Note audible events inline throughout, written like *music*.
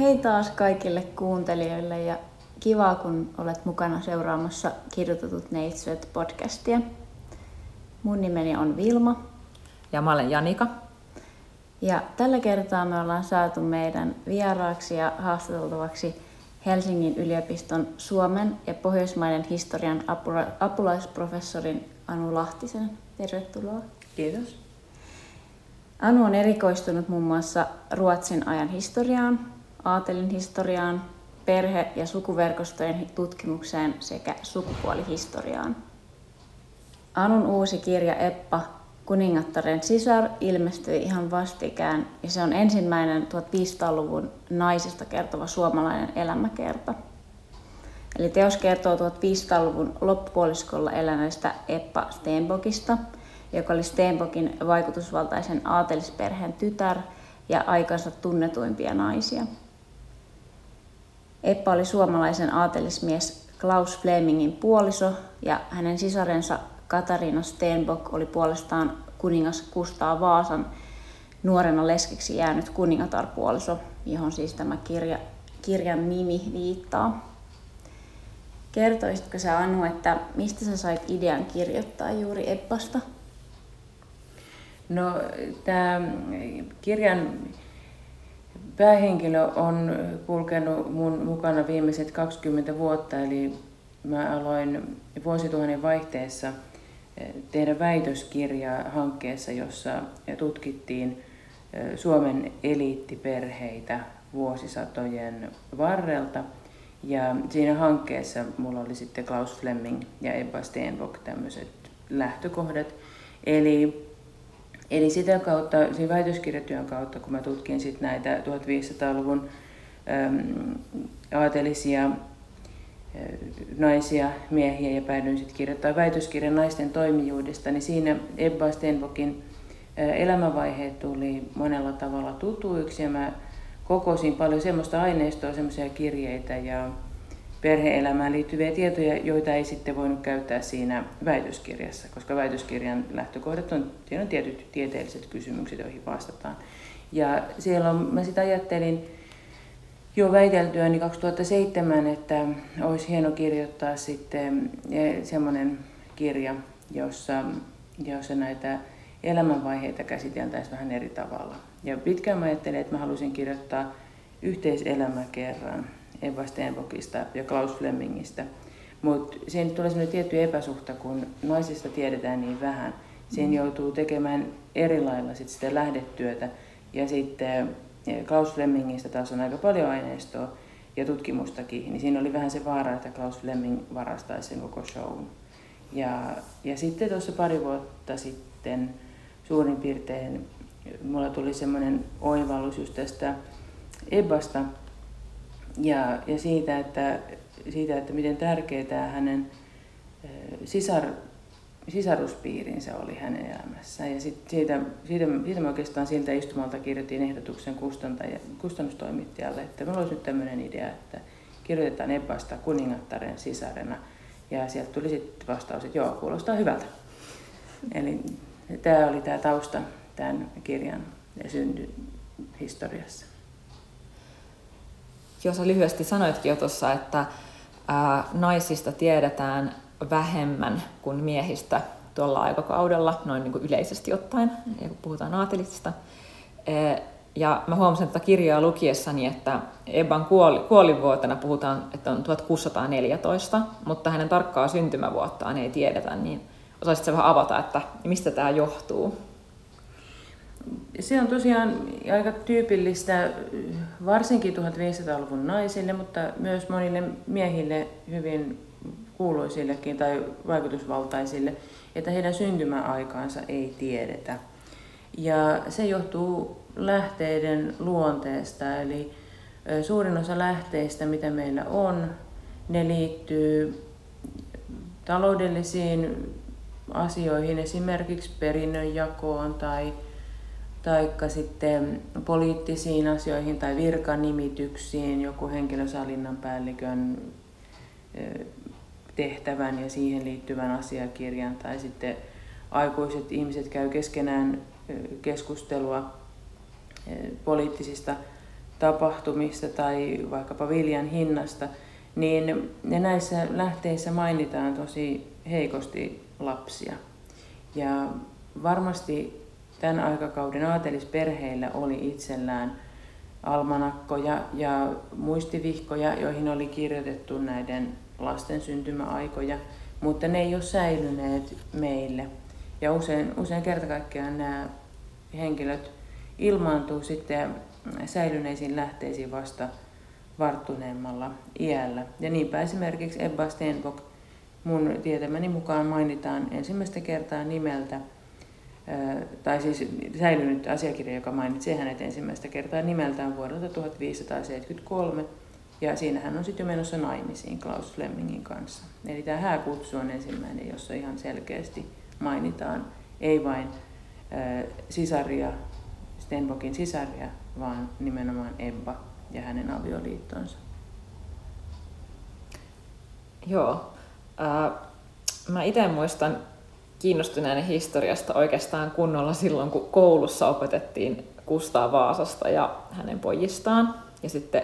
Hei taas kaikille kuuntelijoille ja kiva, kun olet mukana seuraamassa Kirjoitetut neitsyöt podcastia. Mun nimeni on Vilma. Ja mä olen Janika. Ja tällä kertaa me ollaan saatu meidän vieraaksi ja haastateltavaksi Helsingin yliopiston Suomen ja Pohjoismaiden historian apulaisprofessorin Anu Lahtisen. Tervetuloa. Kiitos. Anu on erikoistunut muun muassa Ruotsin ajan historiaan, aatelin historiaan, perhe- ja sukuverkostojen tutkimukseen sekä sukupuolihistoriaan. Anun uusi kirja Eppa, kuningattaren sisar, ilmestyi ihan vastikään ja se on ensimmäinen 1500-luvun naisista kertova suomalainen elämäkerta. Eli teos kertoo 1500-luvun loppupuoliskolla eläneestä Eppa Steenbokista, joka oli Steenbokin vaikutusvaltaisen aatelisperheen tytär ja aikansa tunnetuimpia naisia. Eppa oli suomalaisen aatelismies Klaus Flemingin puoliso ja hänen sisarensa Katariina Stenbock oli puolestaan kuningas Kustaa Vaasan nuorena leskeksi jäänyt kuningatarpuoliso, johon siis tämä kirja, kirjan nimi viittaa. Kertoisitko sä Anu, että mistä sä sait idean kirjoittaa juuri Eppasta? No, tämä kirjan päähenkilö on kulkenut mun mukana viimeiset 20 vuotta, eli mä aloin vuosituhannen vaihteessa eh, tehdä väitöskirjaa hankkeessa, jossa tutkittiin eh, Suomen eliittiperheitä vuosisatojen varrelta. Ja siinä hankkeessa mulla oli sitten Klaus Fleming ja Ebba Steenbock tämmöiset lähtökohdat. Eli Eli sitä kautta, siinä väitöskirjatyön kautta, kun mä tutkin sit näitä 1500-luvun äm, aatelisia naisia, miehiä ja päädyin sitten kirjoittaa väitöskirjan naisten toimijuudesta, niin siinä Ebba Stenbockin elämänvaiheet tuli monella tavalla tutuiksi ja mä kokosin paljon semmoista aineistoa, semmoisia kirjeitä ja perheelämään liittyviä tietoja, joita ei sitten voinut käyttää siinä väitöskirjassa, koska väitöskirjan lähtökohdat on, siinä on tietyt tieteelliset kysymykset, joihin vastataan. Ja siellä on, mä sitten ajattelin jo väiteltyäni 2007, että olisi hieno kirjoittaa sitten eh, semmoinen kirja, jossa, jossa näitä elämänvaiheita käsiteltäisiin vähän eri tavalla. Ja pitkään mä ajattelin, että mä halusin kirjoittaa yhteiselämäkerran Eva Stenbockista ja Klaus Flemingistä. Mutta siinä tulee sellainen tietty epäsuhta, kun naisista tiedetään niin vähän. Siinä mm. joutuu tekemään eri lailla sit sitä lähdetyötä. Ja sitten eh, Klaus Flemingistä taas on aika paljon aineistoa ja tutkimustakin, niin siinä oli vähän se vaara, että Klaus Fleming varastaisi sen koko shown. Ja, ja sitten tuossa pari vuotta sitten suurin piirtein mulla tuli semmoinen oivallus just tästä Ebasta, ja, ja siitä, että, siitä, että miten tärkeää hänen sisar, sisaruspiirinsä oli hänen elämässään. Ja sit siitä, siitä, siitä mä oikeastaan siltä istumalta kirjoitin ehdotuksen kustannustoimittajalle, että minulla olisi nyt tämmöinen idea, että kirjoitetaan Ebasta kuningattaren sisarena. Ja sieltä tuli sitten vastaus, että joo, kuulostaa hyvältä. Eli tämä oli tämä tausta tämän kirjan synty historiassa jos lyhyesti sanoitkin jo tuossa, että ää, naisista tiedetään vähemmän kuin miehistä tuolla aikakaudella, noin niin kuin yleisesti ottaen, kun puhutaan aatelisista. Ja mä huomasin tätä kirjaa lukiessani, että Ebban kuoli, kuolivuotena puhutaan, että on 1614, mutta hänen tarkkaa syntymävuottaan ei tiedetä, niin osaisitko vähän avata, että mistä tämä johtuu? Se on tosiaan aika tyypillistä varsinkin 1500-luvun naisille, mutta myös monille miehille hyvin kuuluisillekin tai vaikutusvaltaisille, että heidän syntymäaikaansa ei tiedetä. Ja se johtuu lähteiden luonteesta, eli suurin osa lähteistä, mitä meillä on, ne liittyy taloudellisiin asioihin, esimerkiksi perinnönjakoon tai taikka sitten poliittisiin asioihin tai virkanimityksiin, joku henkilösalinnan päällikön tehtävän ja siihen liittyvän asiakirjan, tai sitten aikuiset ihmiset käy keskenään keskustelua poliittisista tapahtumista tai vaikkapa viljan hinnasta, niin ne näissä lähteissä mainitaan tosi heikosti lapsia. Ja varmasti tämän aikakauden aatelisperheillä oli itsellään almanakkoja ja muistivihkoja, joihin oli kirjoitettu näiden lasten syntymäaikoja, mutta ne ei ole säilyneet meille. Ja usein, usein kerta kaikkiaan nämä henkilöt ilmaantuu sitten säilyneisiin lähteisiin vasta varttuneemmalla iällä. Ja niinpä esimerkiksi Ebba Stenbock mun tietämäni mukaan mainitaan ensimmäistä kertaa nimeltä, tai siis säilynyt asiakirja, joka mainitsee hänet ensimmäistä kertaa nimeltään vuodelta 1573, ja siinä hän on sitten jo menossa naimisiin Klaus Flemingin kanssa. Eli tämä hääkutsu on ensimmäinen, jossa ihan selkeästi mainitaan ei vain sisaria, Stenbockin sisaria, vaan nimenomaan Ebba ja hänen avioliittonsa. Joo. Äh, mä itse muistan kiinnostuneena historiasta oikeastaan kunnolla silloin, kun koulussa opetettiin Kustaa Vaasasta ja hänen pojistaan. Ja sitten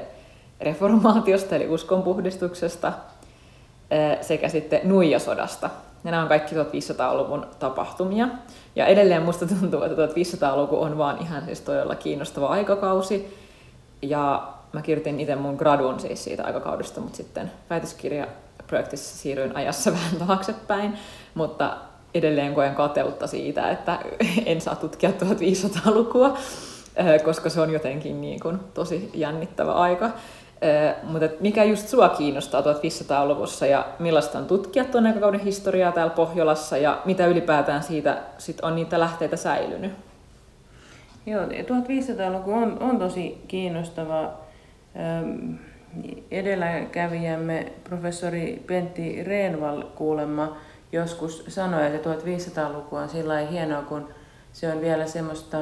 reformaatiosta eli uskonpuhdistuksesta sekä sitten Nuijasodasta. Ja nämä on kaikki 1500-luvun tapahtumia. Ja edelleen musta tuntuu, että 1500-luku on vaan ihan siis todella kiinnostava aikakausi. Ja mä kirjoitin itse mun gradun siis siitä aikakaudesta, mutta sitten väitöskirjaprojektissa siirryin ajassa *laughs* vähän taaksepäin. Mutta edelleen koen kateutta siitä, että *laughs* en saa tutkia 1500-lukua, koska se on jotenkin niin kuin tosi jännittävä aika. Mutta mikä just sua kiinnostaa 1500-luvussa ja millaista on tutkia tuon aikakauden historiaa täällä Pohjolassa ja mitä ylipäätään siitä sit on niitä lähteitä säilynyt? Joo, 1500-luku on, on tosi kiinnostava. Edelläkävijämme professori Pentti Reenval kuulemma joskus sanoi, että 1500-luku on sillä hienoa, kun se on vielä semmoista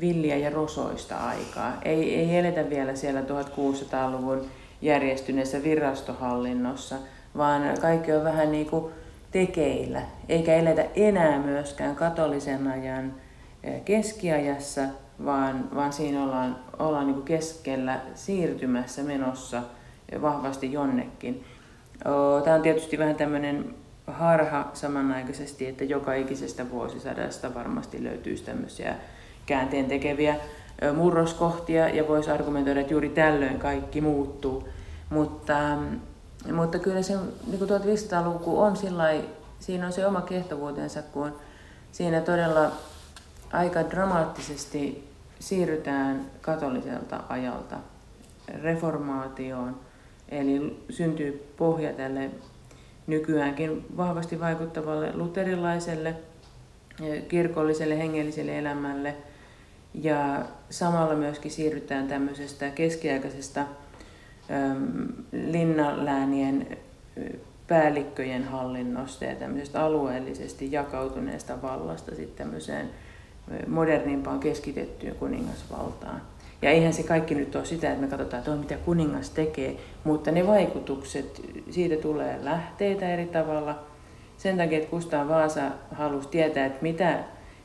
villiä ja rosoista aikaa. Ei, ei eletä vielä siellä 1600-luvun järjestyneessä virastohallinnossa, vaan kaikki on vähän niin kuin tekeillä, eikä eletä enää myöskään katolisen ajan eh, keskiajassa, vaan, vaan siinä ollaan, ollaan niin kuin keskellä siirtymässä menossa vahvasti jonnekin. Tämä on tietysti vähän tämmöinen harha samanaikaisesti, että joka ikisestä vuosisadasta varmasti löytyisi tämmöisiä käänteen tekeviä murroskohtia ja voisi argumentoida, että juuri tällöin kaikki muuttuu. Mutta, mutta kyllä se niin 1500-luku on sillä siinä on se oma kehtovuutensa, kun siinä todella aika dramaattisesti siirrytään katoliselta ajalta reformaatioon. Eli syntyy pohja tälle nykyäänkin vahvasti vaikuttavalle luterilaiselle kirkolliselle hengelliselle elämälle – ja samalla myöskin siirrytään tämmöisestä keskiaikaisesta äm, linnaläänien päällikköjen hallinnosta ja tämmöisestä alueellisesti jakautuneesta vallasta sitten tämmöiseen modernimpaan keskitettyyn kuningasvaltaan. Ja eihän se kaikki nyt ole sitä, että me katsotaan, että mitä kuningas tekee, mutta ne vaikutukset, siitä tulee lähteitä eri tavalla. Sen takia, että Kustaa Vaasa halusi tietää, että mitä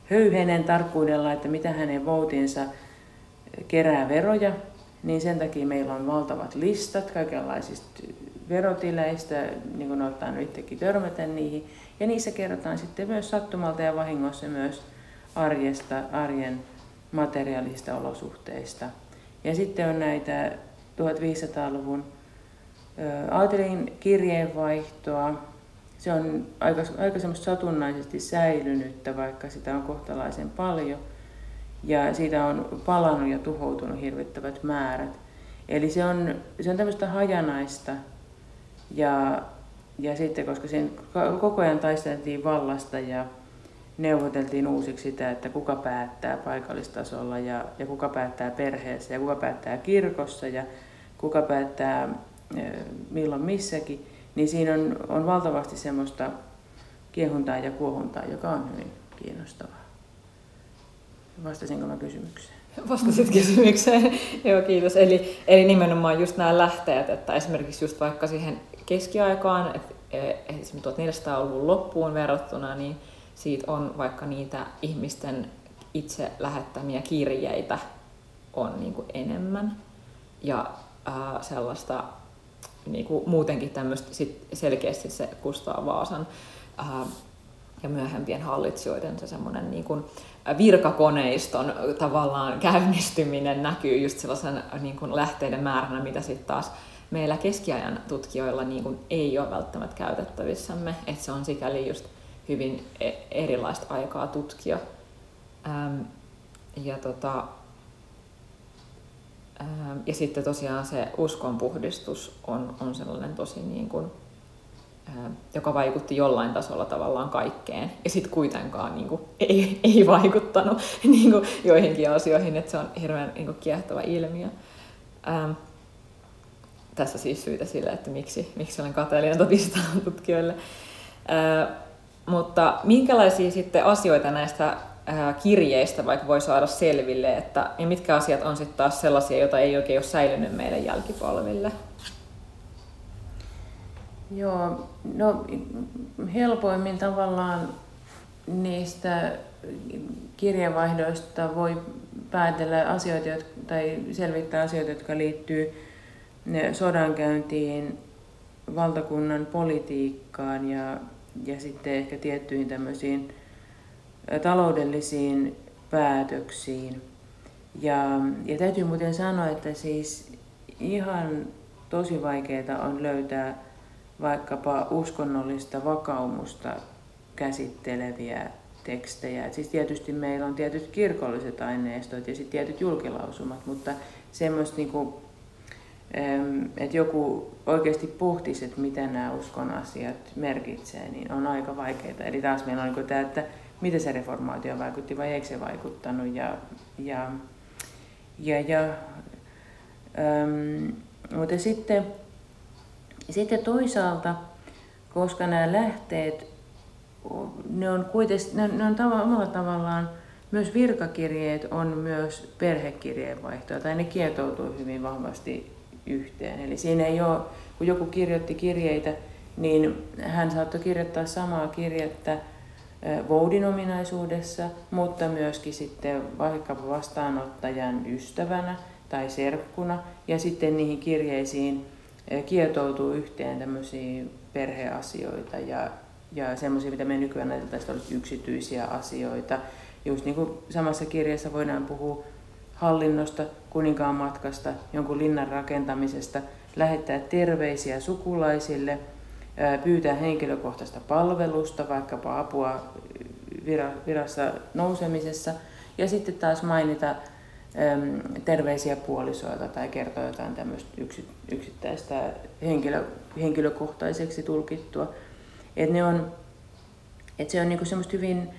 höyhenen tarkkuudella, että mitä hänen voutinsa kerää veroja, niin sen takia meillä on valtavat listat kaikenlaisista verotileistä, niin kuin ottaa nyt itsekin törmätä niihin. Ja niissä kerrotaan sitten myös sattumalta ja vahingossa myös arjesta, arjen materiaalista olosuhteista. Ja sitten on näitä 1500-luvun aatelin kirjeenvaihtoa, se on aika, aika semmoista satunnaisesti säilynyttä, vaikka sitä on kohtalaisen paljon. Ja siitä on palannut ja tuhoutunut hirvittävät määrät. Eli se on, se on tämmöistä hajanaista. Ja, ja sitten, koska sen koko ajan taisteltiin vallasta ja neuvoteltiin uusiksi sitä, että kuka päättää paikallistasolla ja, ja kuka päättää perheessä ja kuka päättää kirkossa ja kuka päättää milloin missäkin, niin siinä on, on valtavasti semmoista kiehuntaa ja kuohuntaa, joka on hyvin kiinnostavaa. Vastasinko mä kysymykseen? Vastasit kysymykseen. *laughs* Joo, kiitos. Eli, eli nimenomaan just nämä lähteet, että esimerkiksi just vaikka siihen keskiaikaan, että e, esimerkiksi 1400-luvun loppuun verrattuna, niin siitä on vaikka niitä ihmisten itse lähettämiä kirjeitä on niin kuin enemmän. Ja ää, sellaista niin kuin muutenkin tämmöistä sit selkeästi se Kustaa Vaasan ää, ja myöhempien hallitsijoiden se semmoinen niin kuin virkakoneiston tavallaan käynnistyminen näkyy just sellaisen niin kuin lähteiden määränä, mitä sitten taas meillä keskiajan tutkijoilla niin kuin ei ole välttämättä käytettävissämme, että se on sikäli just hyvin e-, erilaista aikaa tutkia. Ähm, ja, tota, ähm, ja sitten tosiaan se uskonpuhdistus on, on sellainen tosi niin kuin, ähm, joka vaikutti jollain tasolla tavallaan kaikkeen. Ja sitten kuitenkaan niin kuin, *laughs* ei, ei vaikuttanut *laughs* niin kuin, joihinkin asioihin, että se on hirveän niin kuin, kiehtova ilmiö. Ähm, tässä siis syitä sille, että miksi, miksi olen kateellinen totistaan tutkijoille. Äh, mutta minkälaisia sitten asioita näistä kirjeistä vaikka voi saada selville, että, ja mitkä asiat on sitten taas sellaisia, joita ei oikein ole säilynyt meidän jälkipolville? Joo, no helpoimmin tavallaan niistä kirjeenvaihdoista voi päätellä asioita tai selvittää asioita, jotka liittyy sodankäyntiin, valtakunnan politiikkaan ja, ja sitten ehkä tiettyihin tämmöisiin taloudellisiin päätöksiin. Ja, ja täytyy muuten sanoa, että siis ihan tosi vaikeaa on löytää vaikkapa uskonnollista vakaumusta käsitteleviä tekstejä. Et siis tietysti meillä on tietyt kirkolliset aineistot ja sitten tietyt julkilausumat, mutta semmoista niinku, että joku oikeasti pohtisi, että mitä nämä uskon asiat merkitsee, niin on aika vaikeaa. Eli taas meillä on niin tämä, että miten se reformaatio vaikutti vai eikö se vaikuttanut. Ja, ja, ja, ja, ähm, mutta sitten, sitten toisaalta, koska nämä lähteet, ne on kuitenkin, ne, ne on tava, omalla tavallaan, myös virkakirjeet on myös perhekirjeenvaihtoa, tai ne kietoutuu hyvin vahvasti yhteen. Eli siinä ei ole, kun joku kirjoitti kirjeitä, niin hän saattoi kirjoittaa samaa kirjettä voudin ominaisuudessa, mutta myöskin sitten vaikka vastaanottajan ystävänä tai serkkuna. Ja sitten niihin kirjeisiin kietoutuu yhteen tämmöisiä perheasioita ja, ja semmoisia, mitä me nykyään ajateltaisiin yksityisiä asioita. Just niin kuin samassa kirjassa voidaan puhua hallinnosta, kuninkaan matkasta, jonkun linnan rakentamisesta, lähettää terveisiä sukulaisille – pyytää henkilökohtaista palvelusta, vaikkapa apua virassa nousemisessa, ja sitten taas mainita terveisiä puolisoilta tai kertoa jotain tämmöistä yksittäistä henkilö, henkilökohtaiseksi tulkittua. Et ne on, et se on niinku semmoista hyvin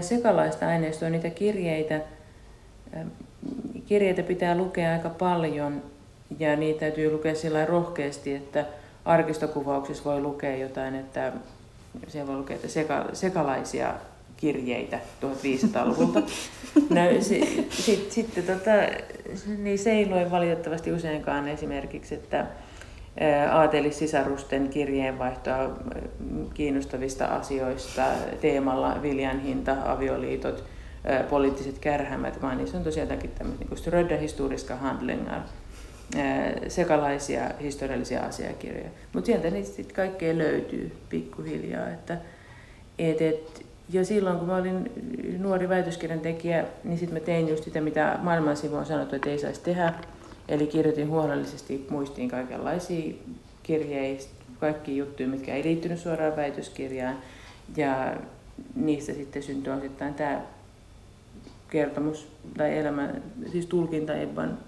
sekalaista aineistoa, niitä kirjeitä, kirjeitä pitää lukea aika paljon ja niitä täytyy lukea sillä rohkeasti, että arkistokuvauksissa voi lukea jotain, että siellä voi lukea, että seka, sekalaisia kirjeitä 1500-luvulta. No, si, sit, sitten tota, niin se ei lue valitettavasti useinkaan esimerkiksi, että aatelissisarusten kirjeenvaihtoa kiinnostavista asioista teemalla viljan hinta, avioliitot, poliittiset kärhämät, vaan niissä on tosiaan tämmöistä niin strödda historiska handlingar sekalaisia historiallisia asiakirjoja. Mutta sieltä niitä sitten kaikkea löytyy pikkuhiljaa. Että, et, et, ja silloin kun mä olin nuori väitöskirjan tekijä, niin sitten mä tein just sitä, mitä maailman sivu on sanottu, että ei saisi tehdä. Eli kirjoitin huolellisesti muistiin kaikenlaisia kirjeistä, kaikki juttuja, mitkä ei liittynyt suoraan väitöskirjaan. Ja niistä sitten syntyi osittain tämä kertomus tai elämä, siis tulkinta Ebban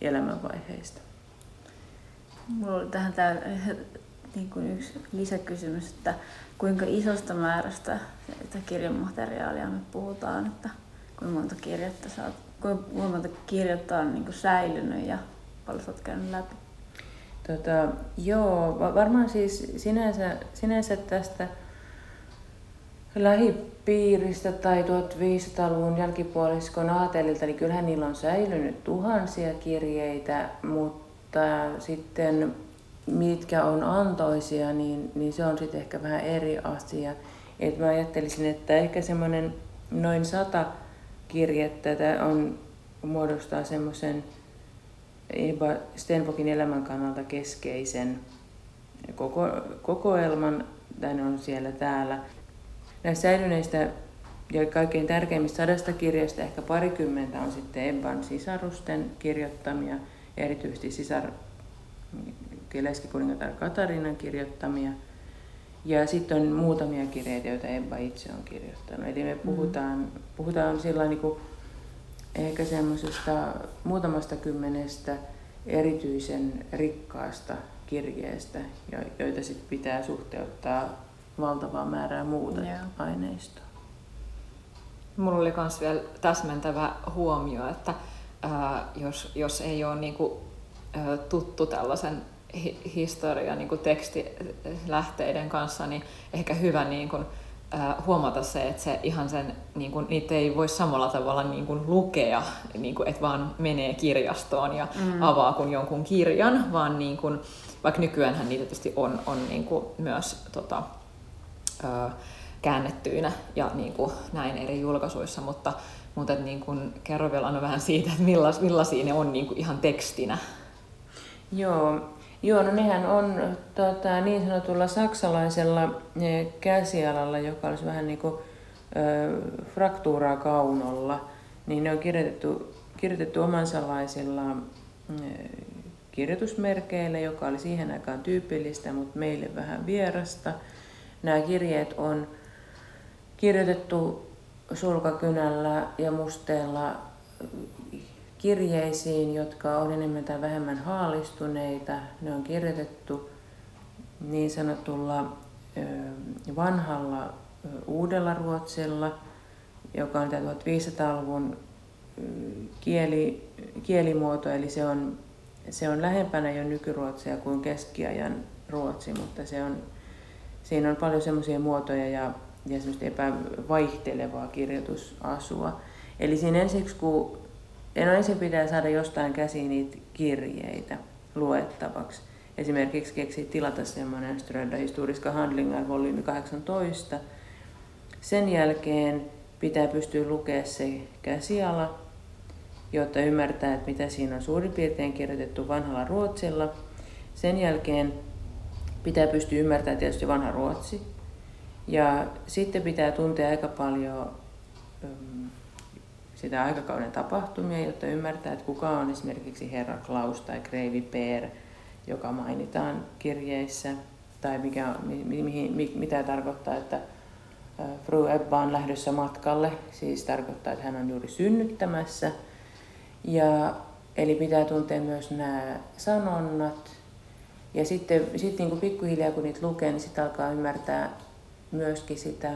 elämänvaiheista. Mulla oli tähän tää, niin kuin yksi lisäkysymys, että kuinka isosta määrästä sitä kirjamateriaalia me puhutaan, että kuinka monta kirjettä saat, kuinka monta kirjoittaa on niin kuin säilynyt ja paljon olet käynyt läpi? Tota, joo, varmaan siis sinänsä, sinänsä tästä lähipiiristä tai 1500-luvun jälkipuoliskon aatelilta, niin kyllähän niillä on säilynyt tuhansia kirjeitä, mutta sitten mitkä on antoisia, niin, niin se on sitten ehkä vähän eri asia. Et mä ajattelisin, että ehkä semmoinen noin sata kirjettä on muodostaa semmoisen Eba Stenbokin elämän kannalta keskeisen koko, kokoelman, tai on siellä täällä. Näistä säilyneistä ja kaikkein tärkeimmistä sadasta kirjasta ehkä parikymmentä on sitten Ebban sisarusten kirjoittamia, erityisesti sisar leskikuningatar Katarinan kirjoittamia. Ja sitten on muutamia kirjeitä, joita Ebba itse on kirjoittanut. Eli me puhutaan, mm. puhutaan sillä niin kuin ehkä semmoisesta muutamasta kymmenestä erityisen rikkaasta kirjeestä, joita sitten pitää suhteuttaa valtavaa määrää muuta yeah. aineistoa. Mulla oli myös vielä täsmentävä huomio, että ää, jos, jos ei ole niinku, ää, tuttu tällaisen hi- historian niinku tekstilähteiden kanssa, niin ehkä hyvä niinku, ää, huomata se, että se ihan sen, niinku, niitä ei voi samalla tavalla niinku, lukea, niinku, että vaan menee kirjastoon ja mm. avaa kun jonkun kirjan, vaan niinku, vaikka nykyäänhän niitä tietysti on, on niinku, myös tota, ää, käännettyinä ja niin kuin näin eri julkaisuissa, mutta, mutta niin kuin, kerro vielä Anna vähän siitä, että millas, millaisia ne on niin kuin ihan tekstinä. Joo, Joo, no nehän on tota, niin sanotulla saksalaisella e, käsialalla, joka olisi vähän niin kuin ö, fraktuuraa kaunolla, niin ne on kirjoitettu, kirjoitettu omansalaisilla kirjoitusmerkeillä, joka oli siihen aikaan tyypillistä, mutta meille vähän vierasta. Nämä kirjeet on kirjoitettu sulkakynällä ja musteella kirjeisiin, jotka on enemmän tai vähemmän haalistuneita. Ne on kirjoitettu niin sanotulla vanhalla uudella ruotsilla, joka on 1500-luvun kieli, kielimuoto, eli se on, se on lähempänä jo nykyruotsia kuin keskiajan ruotsi, mutta se on, siinä on paljon semmoisia muotoja ja ja semmoista epävaihtelevaa kirjoitusasua. Eli siinä ensiksi, kun en ensin pitää saada jostain käsiin niitä kirjeitä luettavaksi. Esimerkiksi keksi tilata semmoinen Ströda Historiska Handlingar volyymi 18. Sen jälkeen pitää pystyä lukemaan se käsiala, jotta ymmärtää, että mitä siinä on suurin piirtein kirjoitettu vanhalla ruotsilla. Sen jälkeen pitää pystyä ymmärtämään tietysti vanha ruotsi, ja sitten pitää tuntea aika paljon sitä aikakauden tapahtumia, jotta ymmärtää, että kuka on esimerkiksi herra Klaus tai Kreivi Per, joka mainitaan kirjeissä, tai mikä, mi, mi, mi, mitä tarkoittaa, että Fru Ebba on lähdössä matkalle, siis tarkoittaa, että hän on juuri synnyttämässä. Ja, eli pitää tuntea myös nämä sanonnat. Ja sitten sit niin kuin pikkuhiljaa kun niitä lukee, niin sitten alkaa ymmärtää myöskin sitä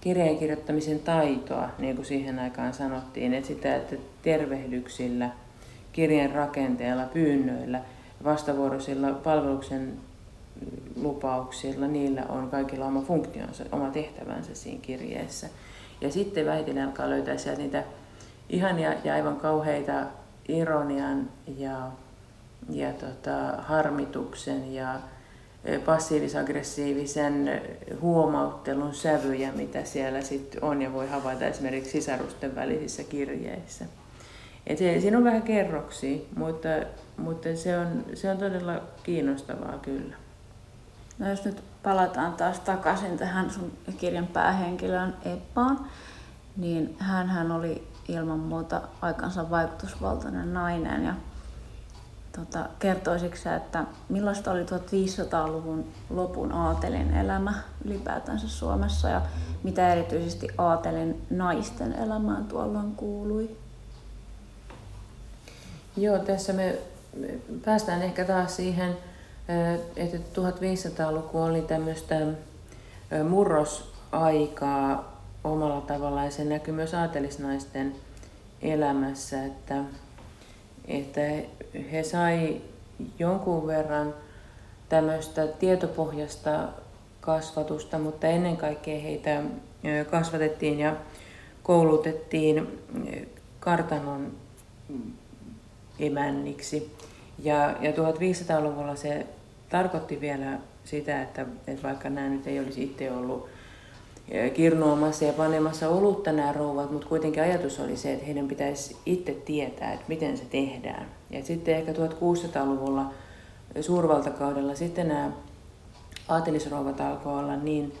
kirjeen kirjoittamisen taitoa, niin kuin siihen aikaan sanottiin, että sitä, että tervehdyksillä, kirjeen rakenteella, pyynnöillä, vastavuoroisilla palveluksen lupauksilla, niillä on kaikilla oma funktionsa, oma tehtävänsä siinä kirjeessä. Ja sitten vähitellen alkaa löytää sieltä niitä ihania ja aivan kauheita ironian ja, ja tota, harmituksen ja passiivis-aggressiivisen huomauttelun sävyjä, mitä siellä sitten on ja voi havaita esimerkiksi sisarusten välisissä kirjeissä. Et se, siinä on vähän kerroksia, mutta, mutta se, on, se on todella kiinnostavaa kyllä. No jos nyt palataan taas takaisin tähän sun kirjan päähenkilöön Eppaan, niin hän oli ilman muuta aikansa vaikutusvaltainen nainen ja Tota, kertoisitko sä, että millaista oli 1500-luvun lopun aatelin elämä ylipäätänsä Suomessa ja mitä erityisesti aatelin naisten elämään tuolloin kuului? Joo, tässä me päästään ehkä taas siihen, että 1500-luku oli tämmöistä murrosaikaa omalla tavallaan ja se näkyy myös aatelisnaisten elämässä, että että he sai jonkun verran tämmöistä tietopohjasta kasvatusta, mutta ennen kaikkea heitä kasvatettiin ja koulutettiin kartanon emänniksi. Ja, ja 1500-luvulla se tarkoitti vielä sitä, että, että vaikka nämä nyt ei olisi itse ollut kirnoamassa ja panemassa olutta nämä rouvat, mutta kuitenkin ajatus oli se, että heidän pitäisi itse tietää, että miten se tehdään. Ja sitten ehkä 1600-luvulla suurvaltakaudella sitten nämä aatelisrouvat alkoi olla niin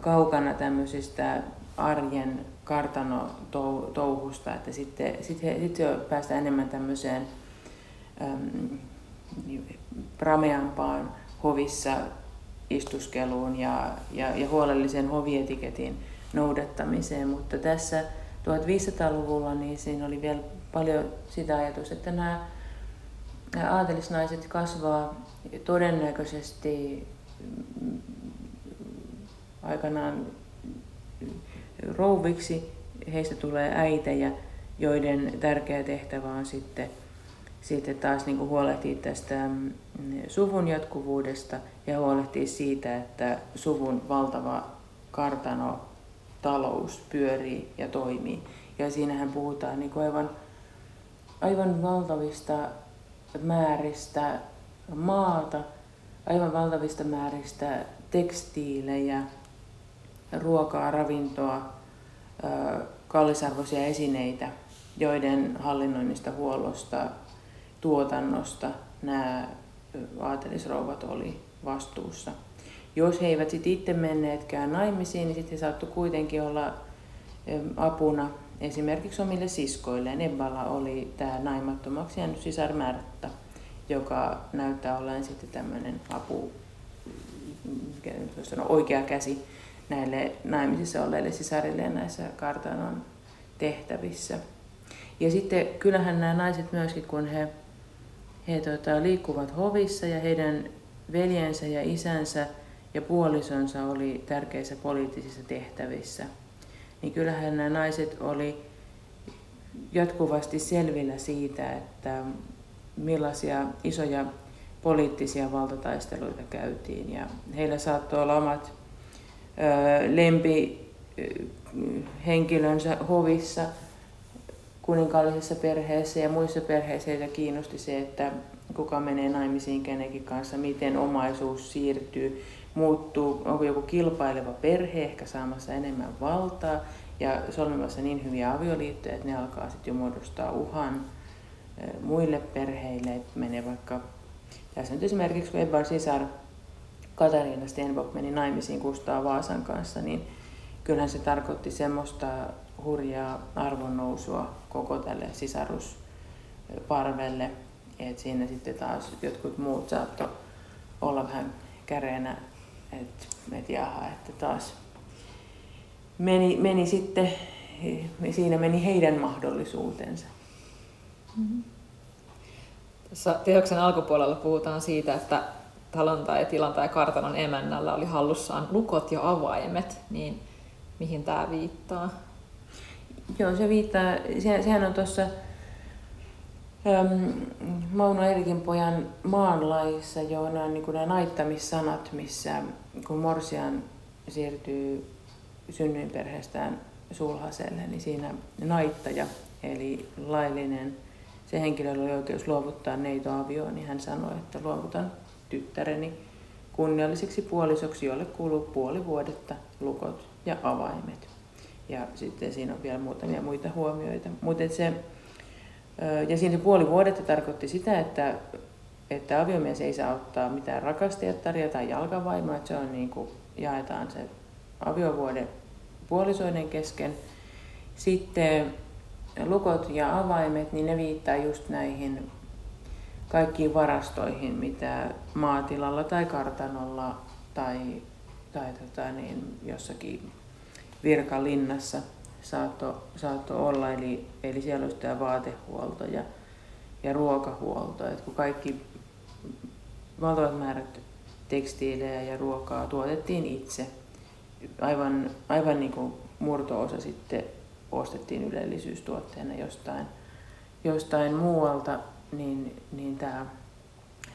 kaukana tämmöisistä arjen kartanotouhusta, että sitten, sitten, sitten päästään enemmän tämmöiseen äm, prameampaan hovissa istuskeluun ja, ja, ja huolellisen hovietiketin noudattamiseen, mutta tässä 1500-luvulla niin siinä oli vielä paljon sitä ajatus, että nämä aatelisnaiset kasvaa todennäköisesti mm, aikanaan rouviksi, heistä tulee äitejä, joiden tärkeä tehtävä on sitten, sitten taas niin huolehtia tästä mm, suvun jatkuvuudesta ja huolehtia siitä, että suvun valtava kartano talous pyörii ja toimii. Ja siinähän puhutaan niin kuin aivan, aivan valtavista määristä maata, aivan valtavista määristä tekstiilejä, ruokaa, ravintoa, kallisarvoisia esineitä, joiden hallinnoinnista, huollosta, tuotannosta nämä aatelisrouvat oli vastuussa. Jos he eivät sitten itse menneetkään naimisiin, niin sitten he saattoi kuitenkin olla apuna esimerkiksi omille siskoilleen. Ebballa oli tämä naimattomaksi jäänyt sisar Märtta, joka näyttää olleen sitten tämmöinen apu, oikea käsi näille naimisissa olleille sisarille näissä kartanon tehtävissä. Ja sitten kyllähän nämä naiset myöskin, kun he, he tota, liikkuvat hovissa ja heidän veljensä ja isänsä ja puolisonsa oli tärkeissä poliittisissa tehtävissä, niin kyllähän nämä naiset oli jatkuvasti selvillä siitä, että millaisia isoja poliittisia valtataisteluita käytiin. Ja heillä saattoi olla omat lempihenkilönsä hovissa kuninkaallisessa perheessä ja muissa perheissä heitä kiinnosti se, että kuka menee naimisiin kenenkin kanssa, miten omaisuus siirtyy, muuttuu, onko joku kilpaileva perhe ehkä saamassa enemmän valtaa. Ja solmimassa niin hyviä avioliittoja, että ne alkaa sitten jo muodostaa uhan muille perheille, että menee vaikka, tässä nyt esimerkiksi kun Ebban sisar Katariina Stenbock meni naimisiin Kustaa Vaasan kanssa, niin kyllähän se tarkoitti semmoista hurjaa arvonnousua koko tälle sisarusparvelle, että siinä sitten taas jotkut muut saattoi olla vähän käreänä, että et jaha, että taas meni, meni sitten, siinä meni heidän mahdollisuutensa. Mm-hmm. Tässä teoksen alkupuolella puhutaan siitä, että talon tai tilan tai kartanon emännällä oli hallussaan lukot ja avaimet, niin mihin tämä viittaa? Joo, se viittaa, se, sehän on tuossa Mauno Erikin pojan maanlaissa jo nämä, niin nämä naittamissanat, missä kun Morsian siirtyy synnyinperheestään sulhaselle, niin siinä naittaja, eli laillinen, se henkilö oli oikeus luovuttaa neito avioon, niin hän sanoi, että luovutan tyttäreni kunnialliseksi puolisoksi, jolle kuuluu puoli vuodetta lukot ja avaimet. Ja sitten siinä on vielä muutamia muita huomioita. Mutta se, ja siinä puoli vuodetta tarkoitti sitä, että, että aviomies ei saa ottaa mitään rakastajattaria tai jalkavaimoa, että se on niin kuin, jaetaan se aviovuode puolisoiden kesken. Sitten lukot ja avaimet, niin ne viittaa just näihin kaikkiin varastoihin, mitä maatilalla tai kartanolla tai, tai tota niin, jossakin virkalinnassa saattoi saatto olla. Eli, eli siellä olisi tämä vaatehuolto ja, ja ruokahuolto. Et kun kaikki valtavat määrät tekstiilejä ja ruokaa tuotettiin itse, aivan, aivan niin kuin murto-osa sitten ostettiin ylellisyystuotteena jostain, jostain muualta niin, niin tämä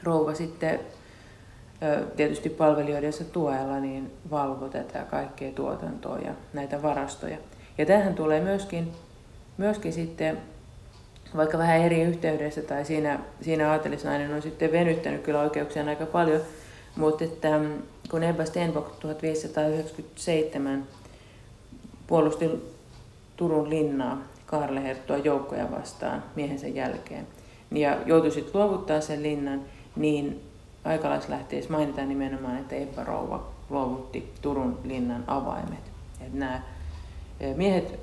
rouva sitten tietysti palvelijoidensa tuella niin valvo tätä kaikkea tuotantoa ja näitä varastoja. Ja tähän tulee myöskin, myöskin sitten, vaikka vähän eri yhteydessä tai siinä, siinä aatelisnainen on sitten venyttänyt kyllä oikeuksia aika paljon, mutta että mm, kun Ebba Stenbock 1597 puolusti Turun linnaa Kaarle Herttua joukkoja vastaan miehensä jälkeen. Ja joutui sitten luovuttaa sen linnan, niin aikalaislähteessä mainitaan nimenomaan, että Ebba Rouva luovutti Turun linnan avaimet. Et nämä miehet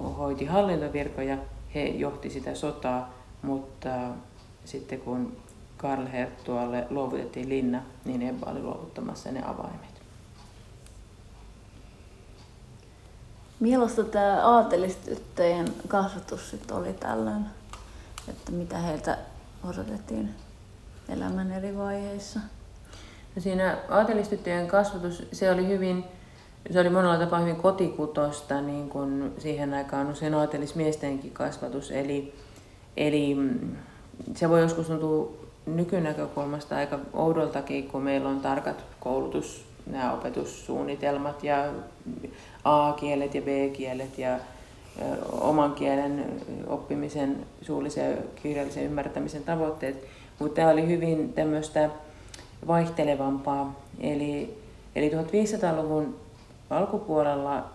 hoiti hallintovirkoja, he johti sitä sotaa, mutta sitten kun Karl Herttualle luovutettiin linna, niin Ebba oli luovuttamassa ne avaimet. Millaista tämä aatelistyttöjen kasvatus sitten oli tällöin? Että mitä heiltä odotettiin elämän eri vaiheissa? No siinä aatelistyttöjen kasvatus, se oli hyvin, se oli monella tapaa hyvin kotikutosta, niin kuin siihen aikaan usein aatelismiestenkin kasvatus. Eli, eli mm, se voi joskus tuntua nykynäkökulmasta aika oudoltakin, kun meillä on tarkat koulutus, nämä opetussuunnitelmat ja A-kielet ja B-kielet ja oman kielen oppimisen, suullisen ja kirjallisen ymmärtämisen tavoitteet. Mutta tämä oli hyvin tämmöistä vaihtelevampaa. Eli, eli 1500-luvun alkupuolella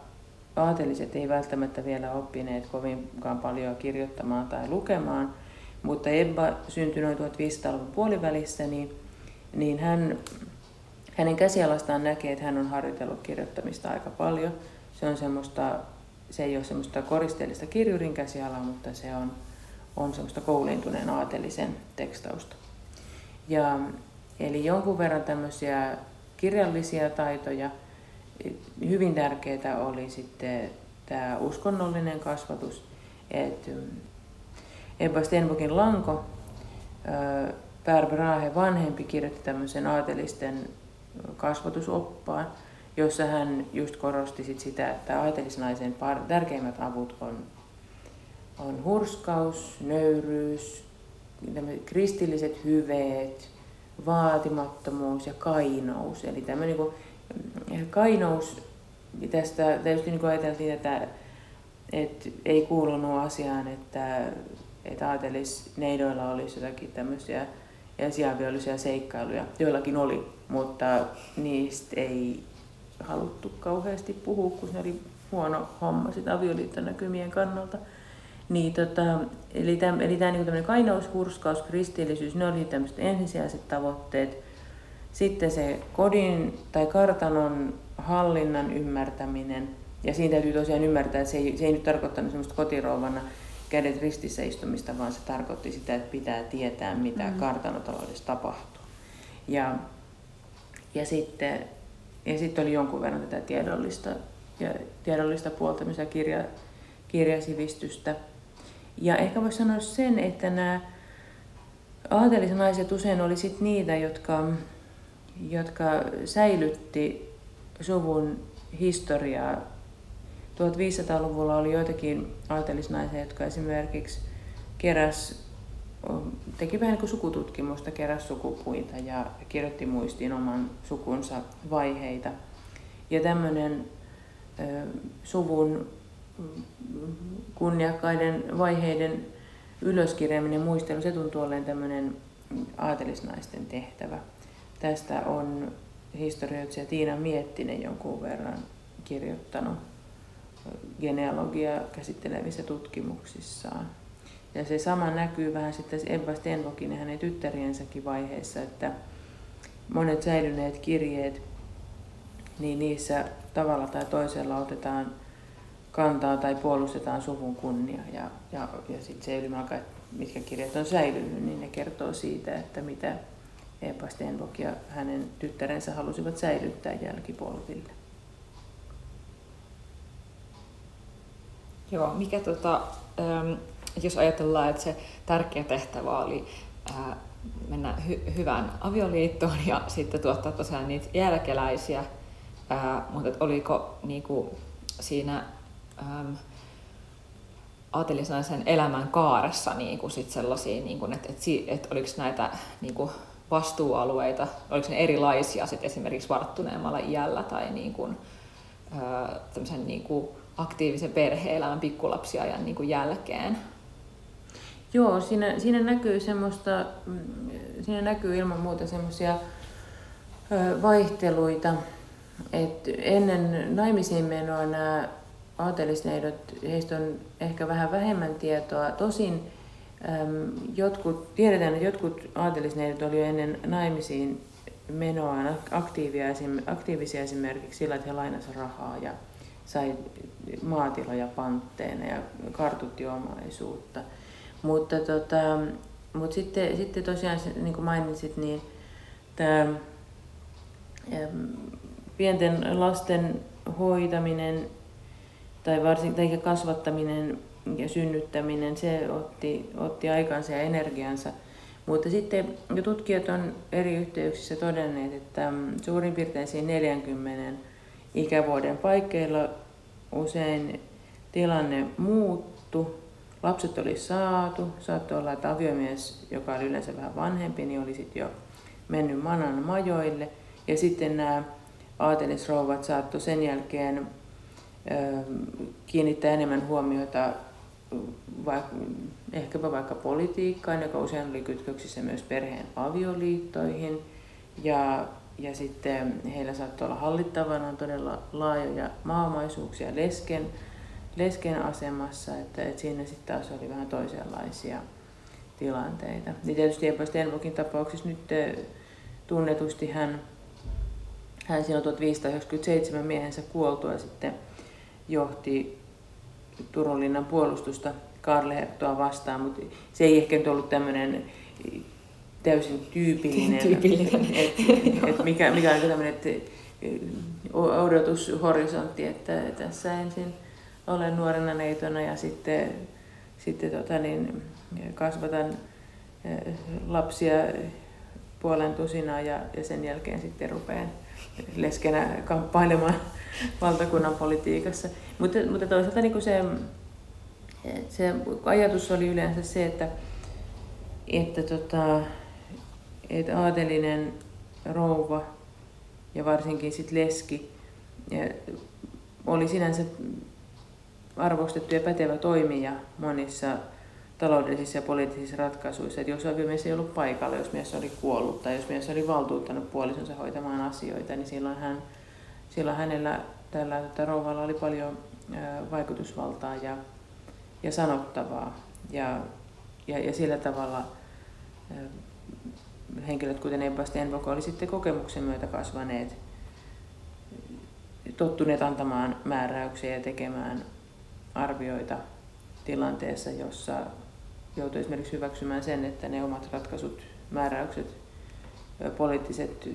aateliset ei välttämättä vielä oppineet kovinkaan paljon kirjoittamaan tai lukemaan, mutta Ebba syntyi noin 1500-luvun puolivälissä, niin, niin hän, hänen käsialastaan näkee, että hän on harjoitellut kirjoittamista aika paljon. Se, on semmoista, se ei ole semmoista koristeellista kirjurin käsialaa, mutta se on, on semmoista kouliintuneen aatelisen tekstausta. Ja, eli jonkun verran tämmöisiä kirjallisia taitoja. Hyvin tärkeää oli sitten tämä uskonnollinen kasvatus. että Ebba Stenbokin lanko, Per Brahe vanhempi kirjoitti tämmöisen aatelisten kasvatusoppaan, jossa hän just korosti sit sitä, että aatelisnaisen tärkeimmät avut on, on hurskaus, nöyryys, kristilliset hyveet, vaatimattomuus ja kainous. Eli tämmöinen niin kainous, tästä tietysti niin ajateltiin, että, että ei kuulunut asiaan, että, että ajatelisi neidoilla olisi jotakin tämmöisiä esiaviollisia seikkailuja. Joillakin oli, mutta niistä ei haluttu kauheasti puhua, kun se oli huono homma sit avioliittonäkymien kannalta. Niin, tota, eli tämä eli tää, niinku kainaus, hurskaus, kristillisyys, ne oli tämmöiset ensisijaiset tavoitteet. Sitten se kodin tai kartanon hallinnan ymmärtäminen. Ja siinä täytyy tosiaan ymmärtää, että se ei, se ei nyt tarkoittanut semmoista kotirouvana kädet ristissä istumista, vaan se tarkoitti sitä, että pitää tietää, mitä mm. kartanotaloudessa tapahtuu. Ja, ja sitten ja sitten oli jonkun verran tätä tiedollista, ja tiedollista puolta, missä kirja, kirjasivistystä. Ja ehkä voisi sanoa sen, että nämä aatelisnaiset usein oli sit niitä, jotka, jotka säilytti suvun historiaa. 1500-luvulla oli joitakin aatelisnaisia, jotka esimerkiksi keräs, teki vähän niin kuin sukututkimusta, keräs sukupuita ja kirjoitti muistiin oman sukunsa vaiheita. Ja tämmöinen suvun kunniakkaiden vaiheiden ylöskirjaaminen muistelu, se tuntuu olleen tämmöinen aatelisnaisten tehtävä. Tästä on historioitsija Tiina Miettinen jonkun verran kirjoittanut genealogiaa käsittelevissä tutkimuksissaan. Ja se sama näkyy vähän sitten Ebba Stenbokin ja hänen tyttäriensäkin vaiheessa, että monet säilyneet kirjeet, niin niissä tavalla tai toisella otetaan kantaa tai puolustetaan suvun kunnia. Ja, ja, ja sitten se ylimalka, mitkä kirjat on säilynyt, niin ne kertoo siitä, että mitä Epa Stenbock ja hänen tyttärensä halusivat säilyttää jälkipolville. Joo, mikä tota, ähm, jos ajatellaan, että se tärkeä tehtävä oli ää, mennä hy- hyvään avioliittoon ja sitten tuottaa tosiaan niitä jälkeläisiä, ää, mutta oliko niinku, siinä äm, aatelisnaisen elämän kaaressa niin kuin sit sellaisia, niin kuin, että, että, että oliko näitä niin kuin vastuualueita, oliko ne erilaisia sit esimerkiksi varttuneemmalla iällä tai niin kuin, ää, niin kuin aktiivisen perhe-elämän pikkulapsiajan niin kuin jälkeen? Joo, siinä, siinä näkyy semmoista, mm, siinä näkyy ilman muuta semmoisia vaihteluita, että ennen naimisiin menoa nämä aatelisneidot, heistä on ehkä vähän vähemmän tietoa. Tosin jotkut, tiedetään, että jotkut aatelisneidot oli jo ennen naimisiin menoaan aktiivisia esimerkiksi sillä, että he lainasivat rahaa ja sai maatiloja pantteena ja kartutti omaisuutta. Mutta, tota, mutta sitten, sitten tosiaan, niin kuin mainitsit, niin tämä pienten lasten hoitaminen tai varsinkin tai kasvattaminen ja synnyttäminen, se otti, otti aikansa ja energiansa. Mutta sitten tutkijat on eri yhteyksissä todenneet, että suurin piirtein siinä 40 ikävuoden paikkeilla usein tilanne muuttu. Lapset oli saatu, saattoi olla, että aviomies, joka oli yleensä vähän vanhempi, niin oli sitten jo mennyt manan majoille. Ja sitten nämä aatelisrouvat saattoi sen jälkeen kiinnittää enemmän huomiota vaikka, ehkäpä vaikka politiikkaan, joka usein oli kytköksissä myös perheen avioliittoihin. Ja, ja sitten heillä saattoi olla hallittavana todella laajoja maaomaisuuksia lesken, lesken asemassa, että, että siinä sitten taas oli vähän toisenlaisia tilanteita. Niin tietysti Epa Stenbokin tapauksessa nyt tunnetusti hän, hän siinä 1597 miehensä kuoltua sitten johti Turun linnan puolustusta Karle Herttoa vastaan, mutta se ei ehkä nyt ollut tämmöinen täysin tyypillinen, *laughs* tyypillinen. *laughs* että et mikä, mikä on tämmöinen odotushorisontti, että tässä ensin olen nuorena neitona ja sitten, sitten tota niin, kasvatan lapsia puolen tusinaa ja, ja sen jälkeen sitten rupean leskenä kamppailemaan *laughs* valtakunnan politiikassa. Mutta, mutta toisaalta niin se, se ajatus oli yleensä se, että, että, tota, että aatelinen rouva ja varsinkin sit leski ja oli sinänsä arvostettu ja pätevä toimija monissa taloudellisissa ja poliittisissa ratkaisuissa, että jos aviomies ei ollut paikalla, jos mies oli kuollut tai jos mies oli valtuuttanut puolisonsa hoitamaan asioita, niin silloin, hän, silloin hänellä tällä että rouvalla oli paljon vaikutusvaltaa ja, ja sanottavaa. Ja, ja, ja sillä tavalla henkilöt, kuten Ebba Stenbock, oli sitten kokemuksen myötä kasvaneet, tottuneet antamaan määräyksiä ja tekemään arvioita tilanteessa, jossa joutui esimerkiksi hyväksymään sen, että ne omat ratkaisut, määräykset, poliittiset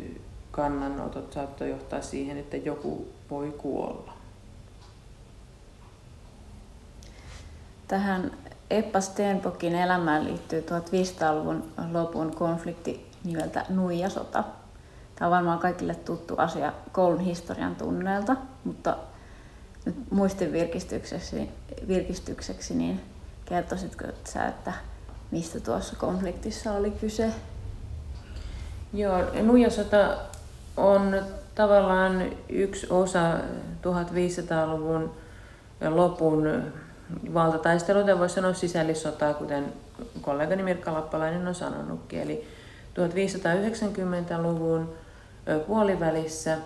kannanotot saattoi johtaa siihen, että joku voi kuolla. Tähän Eppa Stenbockin elämään liittyy 1500-luvun lopun konflikti nimeltä Nuijasota. Tämä on varmaan kaikille tuttu asia koulun historian tunneelta, mutta nyt muistin virkistykseksi, virkistykseksi niin kertoisitko sä, että mistä tuossa konfliktissa oli kyse? Joo, Nuijasota on tavallaan yksi osa 1500-luvun lopun valtataisteluita, voisi sanoa sisällissotaa, kuten kollegani Mirkka Lappalainen on sanonutkin. Eli 1590-luvun puolivälissä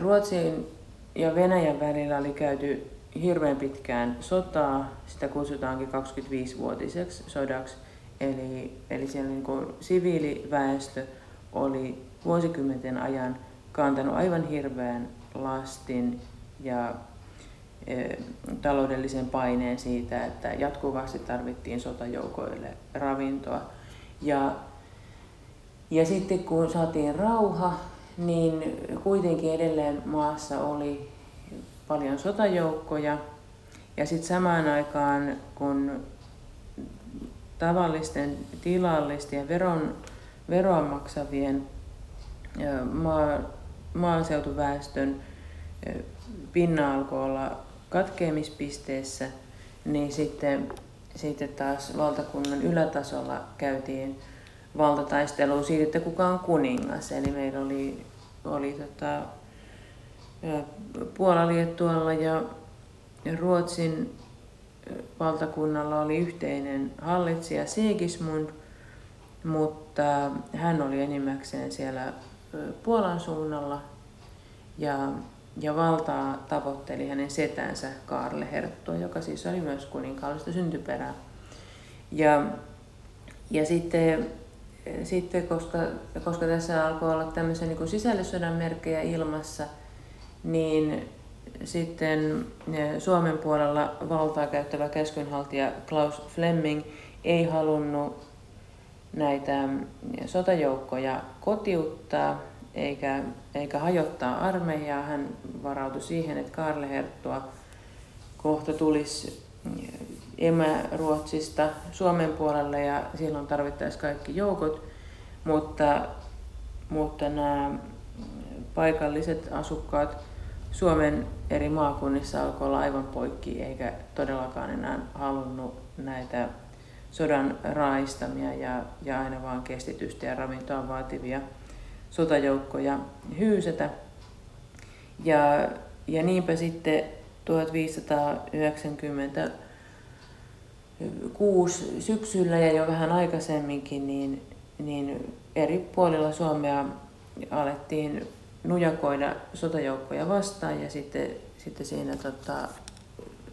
Ruotsin ja Venäjän välillä oli käyty hirveän pitkään sotaa, sitä kutsutaankin 25-vuotiseksi sodaksi. Eli, eli siellä niin kuin siviiliväestö oli vuosikymmenten ajan kantanut aivan hirveän lastin ja taloudellisen paineen siitä, että jatkuvasti tarvittiin sotajoukoille ravintoa. Ja, ja sitten kun saatiin rauha, niin kuitenkin edelleen maassa oli paljon sotajoukkoja. Ja sitten samaan aikaan, kun tavallisten tilallisten ja veron, veroa maksavien maa, maaseutuväestön pinna alkoi olla katkeamispisteessä, niin sitten, sitten taas valtakunnan ylätasolla käytiin valtataistelua siitä, että kuka on kuningas. Eli meillä oli, oli tota, Puola, Liettualla ja Ruotsin valtakunnalla oli yhteinen hallitsija Sigismund, mutta hän oli enimmäkseen siellä Puolan suunnalla ja, ja valtaa tavoitteli hänen setänsä Kaarle Herttua, joka siis oli myös kuninkaallista syntyperää. Ja, ja sitten, sitten koska, koska tässä alkoi olla tämmöisiä niin sisällissodan merkkejä ilmassa, niin sitten Suomen puolella valtaa käyttävä käskynhaltija Klaus Fleming ei halunnut näitä sotajoukkoja kotiuttaa eikä, eikä hajottaa armeijaa. Hän varautui siihen, että Karle Herttua kohta tulisi emä Ruotsista Suomen puolelle ja silloin tarvittaisiin kaikki joukot, mutta, mutta nämä paikalliset asukkaat Suomen eri maakunnissa alkoi olla aivan poikki eikä todellakaan enää halunnut näitä sodan raistamia ja, ja aina vaan kestitystä ja ravintoa vaativia sotajoukkoja hyysätä. Ja, ja niinpä sitten 1596 syksyllä ja jo vähän aikaisemminkin, niin, niin eri puolilla Suomea alettiin nujakoida sotajoukkoja vastaan ja sitten, sitten siinä tota,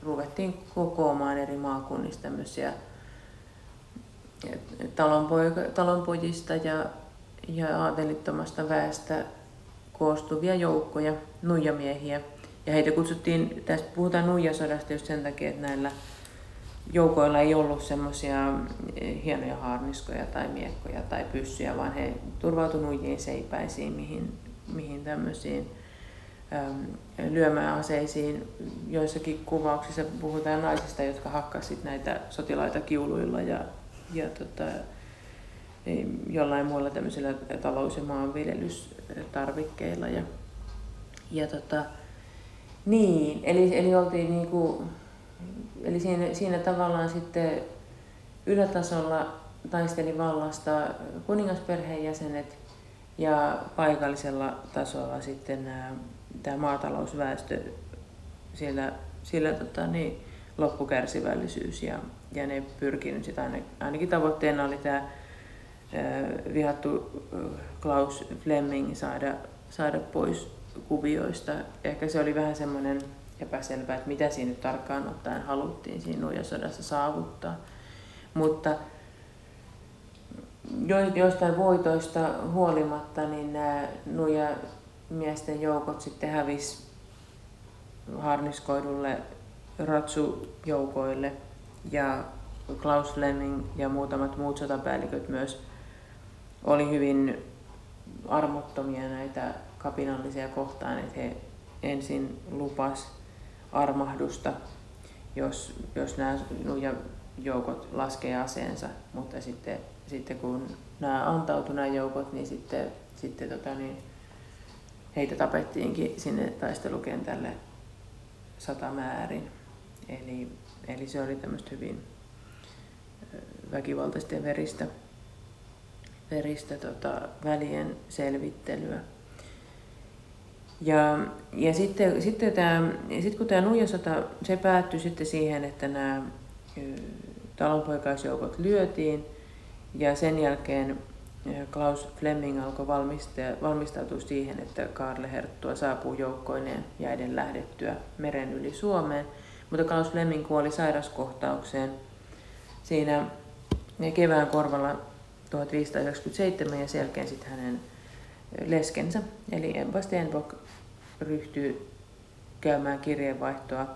ruvettiin kokoamaan eri maakunnista tämmöisiä talonpojista ja, ja aatelittomasta väestä koostuvia joukkoja, nuijamiehiä. Ja heitä kutsuttiin, tästä puhutaan nuijasodasta just sen takia, että näillä joukoilla ei ollut semmoisia hienoja haarniskoja tai miekkoja tai pyssyjä, vaan he turvautuivat nuijiin seipäisiin, mihin, mihin tämmöisiin lyömäaseisiin. Joissakin kuvauksissa puhutaan naisista, jotka hakkasivat näitä sotilaita kiuluilla ja ja tota, jollain muilla tämmöisillä talous- ja maanviljelystarvikkeilla. Ja, ja tota, niin, eli, eli oltiin niinku, eli siinä, siinä tavallaan sitten ylätasolla taisteli vallasta kuningasperheen jäsenet ja paikallisella tasolla sitten nämä, tämä maatalousväestö, siellä, siellä tota, niin, loppukärsivällisyys ja, ja ne pyrkinyt sitä ainakin tavoitteena oli tämä vihattu Klaus Fleming saada, saada pois kuvioista. Ehkä se oli vähän semmoinen epäselvä, että mitä siinä nyt tarkkaan ottaen haluttiin siinä nuijasodassa saavuttaa. Mutta joistain voitoista huolimatta, niin nämä nuija miesten joukot sitten hävisi harniskoidulle ratsujoukoille ja Klaus Fleming ja muutamat muut sotapäälliköt myös oli hyvin armottomia näitä kapinallisia kohtaan, että he ensin lupas armahdusta, jos, jos nämä joukot laskee aseensa, mutta sitten, sitten kun nämä antautuivat nämä joukot, niin sitten, sitten tota, niin heitä tapettiinkin sinne taistelukentälle satamäärin. Eli, eli se oli tämmöistä hyvin väkivaltaista ja veristä, veristä tota, välien selvittelyä. Ja, ja sitten, sitten, tämä, sit kun tämä nuijasota, se päättyi sitten siihen, että nämä talonpoikaisjoukot lyötiin ja sen jälkeen Klaus Fleming alkoi valmistautua siihen, että Karle Herttua saapuu joukkoineen jäiden lähdettyä meren yli Suomeen – mutta Klaus Fleming kuoli sairaskohtaukseen siinä kevään korvalla 1597 ja sen jälkeen sitten hänen leskensä, eli Emma Stenbock, ryhtyy käymään kirjeenvaihtoa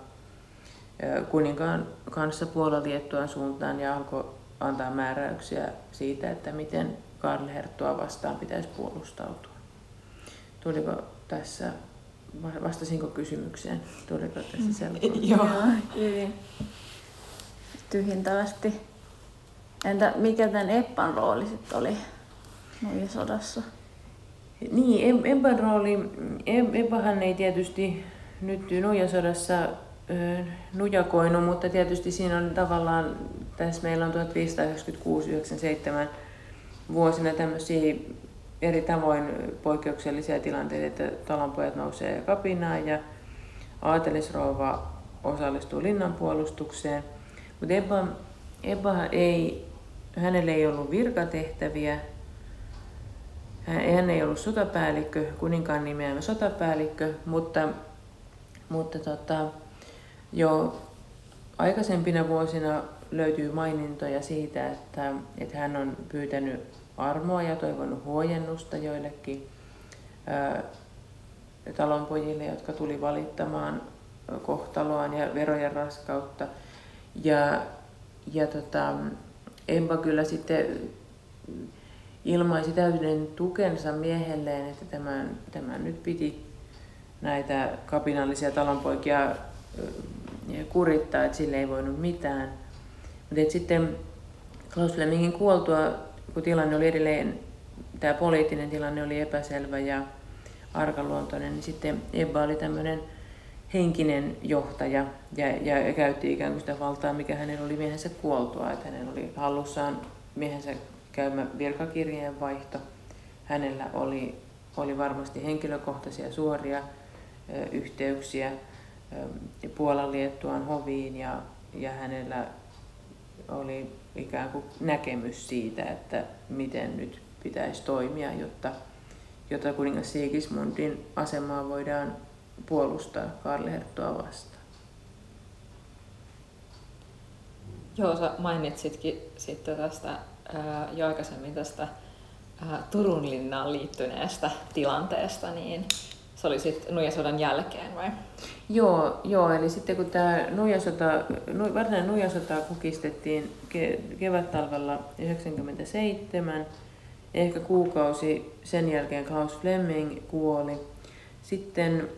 kuninkaan kanssa Puola Liettuan suuntaan ja alkoi antaa määräyksiä siitä, että miten Karl Herttua vastaan pitäisi puolustautua. Tuliko tässä Vastasinko kysymykseen? Tuliko tässä mm. selkoa? Joo, hyvin tyhjentävästi. Entä mikä tämän Eppan rooli sitten oli sodassa? Niin, Eppan rooli, Eppahan ei tietysti nyt Nuijasodassa nujakoinut, mutta tietysti siinä on tavallaan, tässä meillä on 1596-97 vuosina tämmöisiä eri tavoin poikkeuksellisia tilanteita, että talonpojat nousee kapinaan ja aatelisrouva osallistuu linnan puolustukseen. Mutta Ebba, Ebba ei, hänellä ei ollut virkatehtäviä, hän, ei ollut sotapäällikkö, kuninkaan nimeämä sotapäällikkö, mutta Mutta tota, jo aikaisempina vuosina löytyy mainintoja siitä, että, että hän on pyytänyt armoa ja toivonut huojennusta joillekin ää, talonpojille, jotka tuli valittamaan kohtaloaan ja verojen raskautta. Ja, ja tota, Empa kyllä sitten ilmaisi täyden tukensa miehelleen, että tämän, tämän nyt piti näitä kapinallisia talonpoikia kurittaa, että sille ei voinut mitään. Mutta sitten Klaus Flemingin kuoltua, kun tilanne oli edelleen, tämä poliittinen tilanne oli epäselvä ja arkaluontoinen, niin sitten Ebba oli tämmöinen henkinen johtaja ja, ja käytti ikään kuin sitä valtaa, mikä hänen oli miehensä kuoltua, että hänen oli hallussaan miehensä käymä virkakirjeen vaihto. Hänellä oli, oli varmasti henkilökohtaisia suoria ö, yhteyksiä Puolan Liettuan hoviin ja, ja hänellä oli ikään kuin näkemys siitä, että miten nyt pitäisi toimia, jotta, jotta kuningas Sigismundin asemaa voidaan puolustaa Karl Herttoa vastaan. Joo, sä mainitsitkin sitten tästä ää, jo aikaisemmin tästä ää, Turun linnaan liittyneestä tilanteesta, niin se oli sitten Nuijasodan jälkeen vai? Joo, joo, eli sitten kun tämä Nuijasota, nu, varsinainen Nuijasota kukistettiin ke, kevät-talvella 97, ehkä kuukausi sen jälkeen Klaus Fleming kuoli. Sitten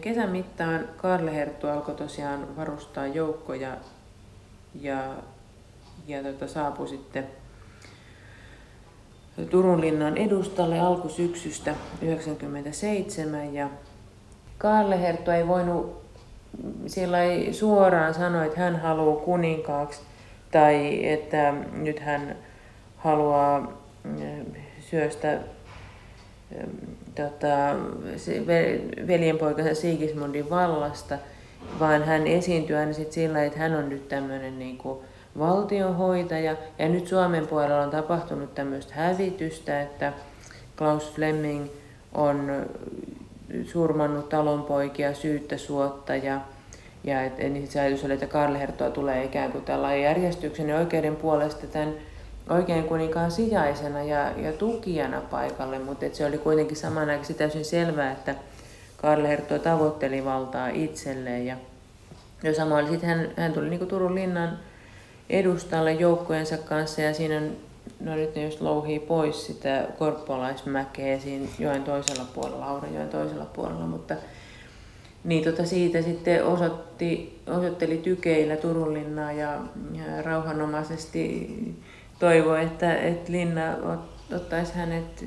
kesän mittaan Karle Herttu alkoi tosiaan varustaa joukkoja ja, ja tota, saapui sitten Turun linnan edustalle alkusyksystä 1997 ja Karle Herttu ei voinut sillä ei suoraan sanoa, että hän haluaa kuninkaaksi tai että nyt hän haluaa mm, syöstä tota, veljenpoikansa Sigismundin vallasta, vaan hän esiintyy aina sit sillä, että hän on nyt tämmöinen niin valtionhoitaja. Ja nyt Suomen puolella on tapahtunut tämmöistä hävitystä, että Klaus Fleming on surmannut talonpoikia syyttä suotta ja, ja et, niin se ajatus oli, että Karl Hertoa tulee ikään kuin tällainen järjestyksen ja oikeuden puolesta tämän oikein kuninkaan sijaisena ja, ja tukijana paikalle, mutta se oli kuitenkin samanaikaisesti täysin selvää, että Karl Hertto tavoitteli valtaa itselleen. Ja, ja samoin sitten hän, hän tuli niin Turun linnan edustalle joukkojensa kanssa ja siinä on, no nyt ne just louhii pois sitä korppolaismäkeä siinä joen toisella puolella, Aurajoen toisella puolella, mutta niin tota siitä sitten osoitti, osoitteli tykeillä Turun linnaa ja, ja rauhanomaisesti toivoi, että, että Linna ottaisi hänet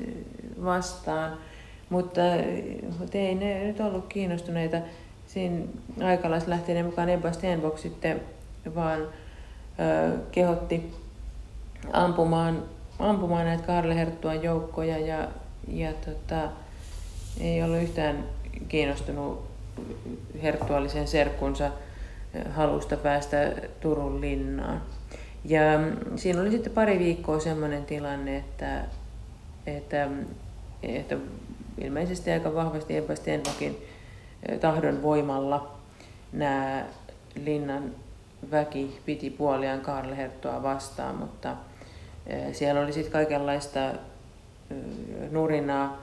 vastaan. Mutta, mutta ei ne nyt ollut kiinnostuneita. Siinä aikalaislähteiden mukaan Ebba Stenbock sitten vaan ö, kehotti ampumaan, ampumaan näitä Karle Herttuan joukkoja ja, ja tota, ei ollut yhtään kiinnostunut herttuallisen serkkunsa halusta päästä Turun linnaan. Ja siinä oli sitten pari viikkoa sellainen tilanne, että, että, että ilmeisesti aika vahvasti Ebba tahdon voimalla nämä linnan väki piti puoliaan Karl Herttoa vastaan, mutta siellä oli sitten kaikenlaista nurinaa.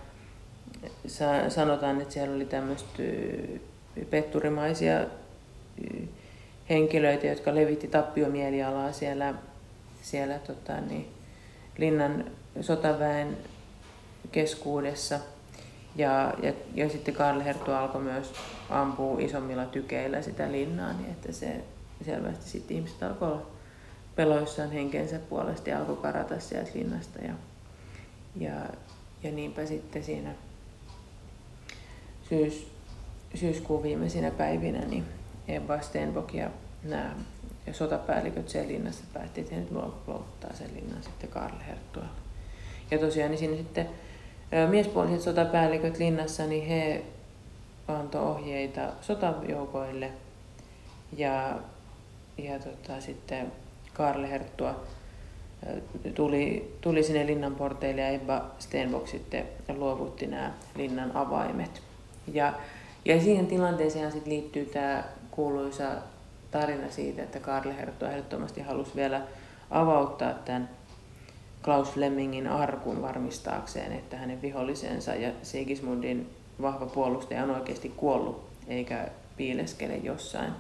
Sanotaan, että siellä oli tämmöistä petturimaisia henkilöitä, jotka levitti tappiomielialaa siellä, siellä tota, niin, linnan sotaväen keskuudessa. Ja, ja, ja sitten Karl Herttu alkoi myös ampua isommilla tykeillä sitä linnaa, niin että se selvästi sitten ihmiset alkoi olla peloissaan henkensä puolesta ja alkoi karata sieltä linnasta. Ja, ja, ja niinpä sitten siinä syys, syyskuun viimeisinä päivinä niin Ebba Stenbock ja nämä sotapäälliköt siellä linnassa päätti, että he nyt luovuttaa sen linnan sitten Karl Herttualle. Ja tosiaan niin siinä sitten miespuoliset sotapäälliköt linnassa, niin he antoi ohjeita sotajoukoille ja, ja tota, sitten Karl Herttua tuli, tuli sinne linnan porteille ja Ebba Stenbock sitten luovutti nämä linnan avaimet. Ja Ja siihen tilanteeseen sitten liittyy tämä kuuluisa tarina siitä, että Karl Hertto ehdottomasti halusi vielä avauttaa tämän Klaus Flemingin arkun varmistaakseen, että hänen vihollisensa ja Sigismundin vahva puolustaja on oikeasti kuollut, eikä piileskele jossain.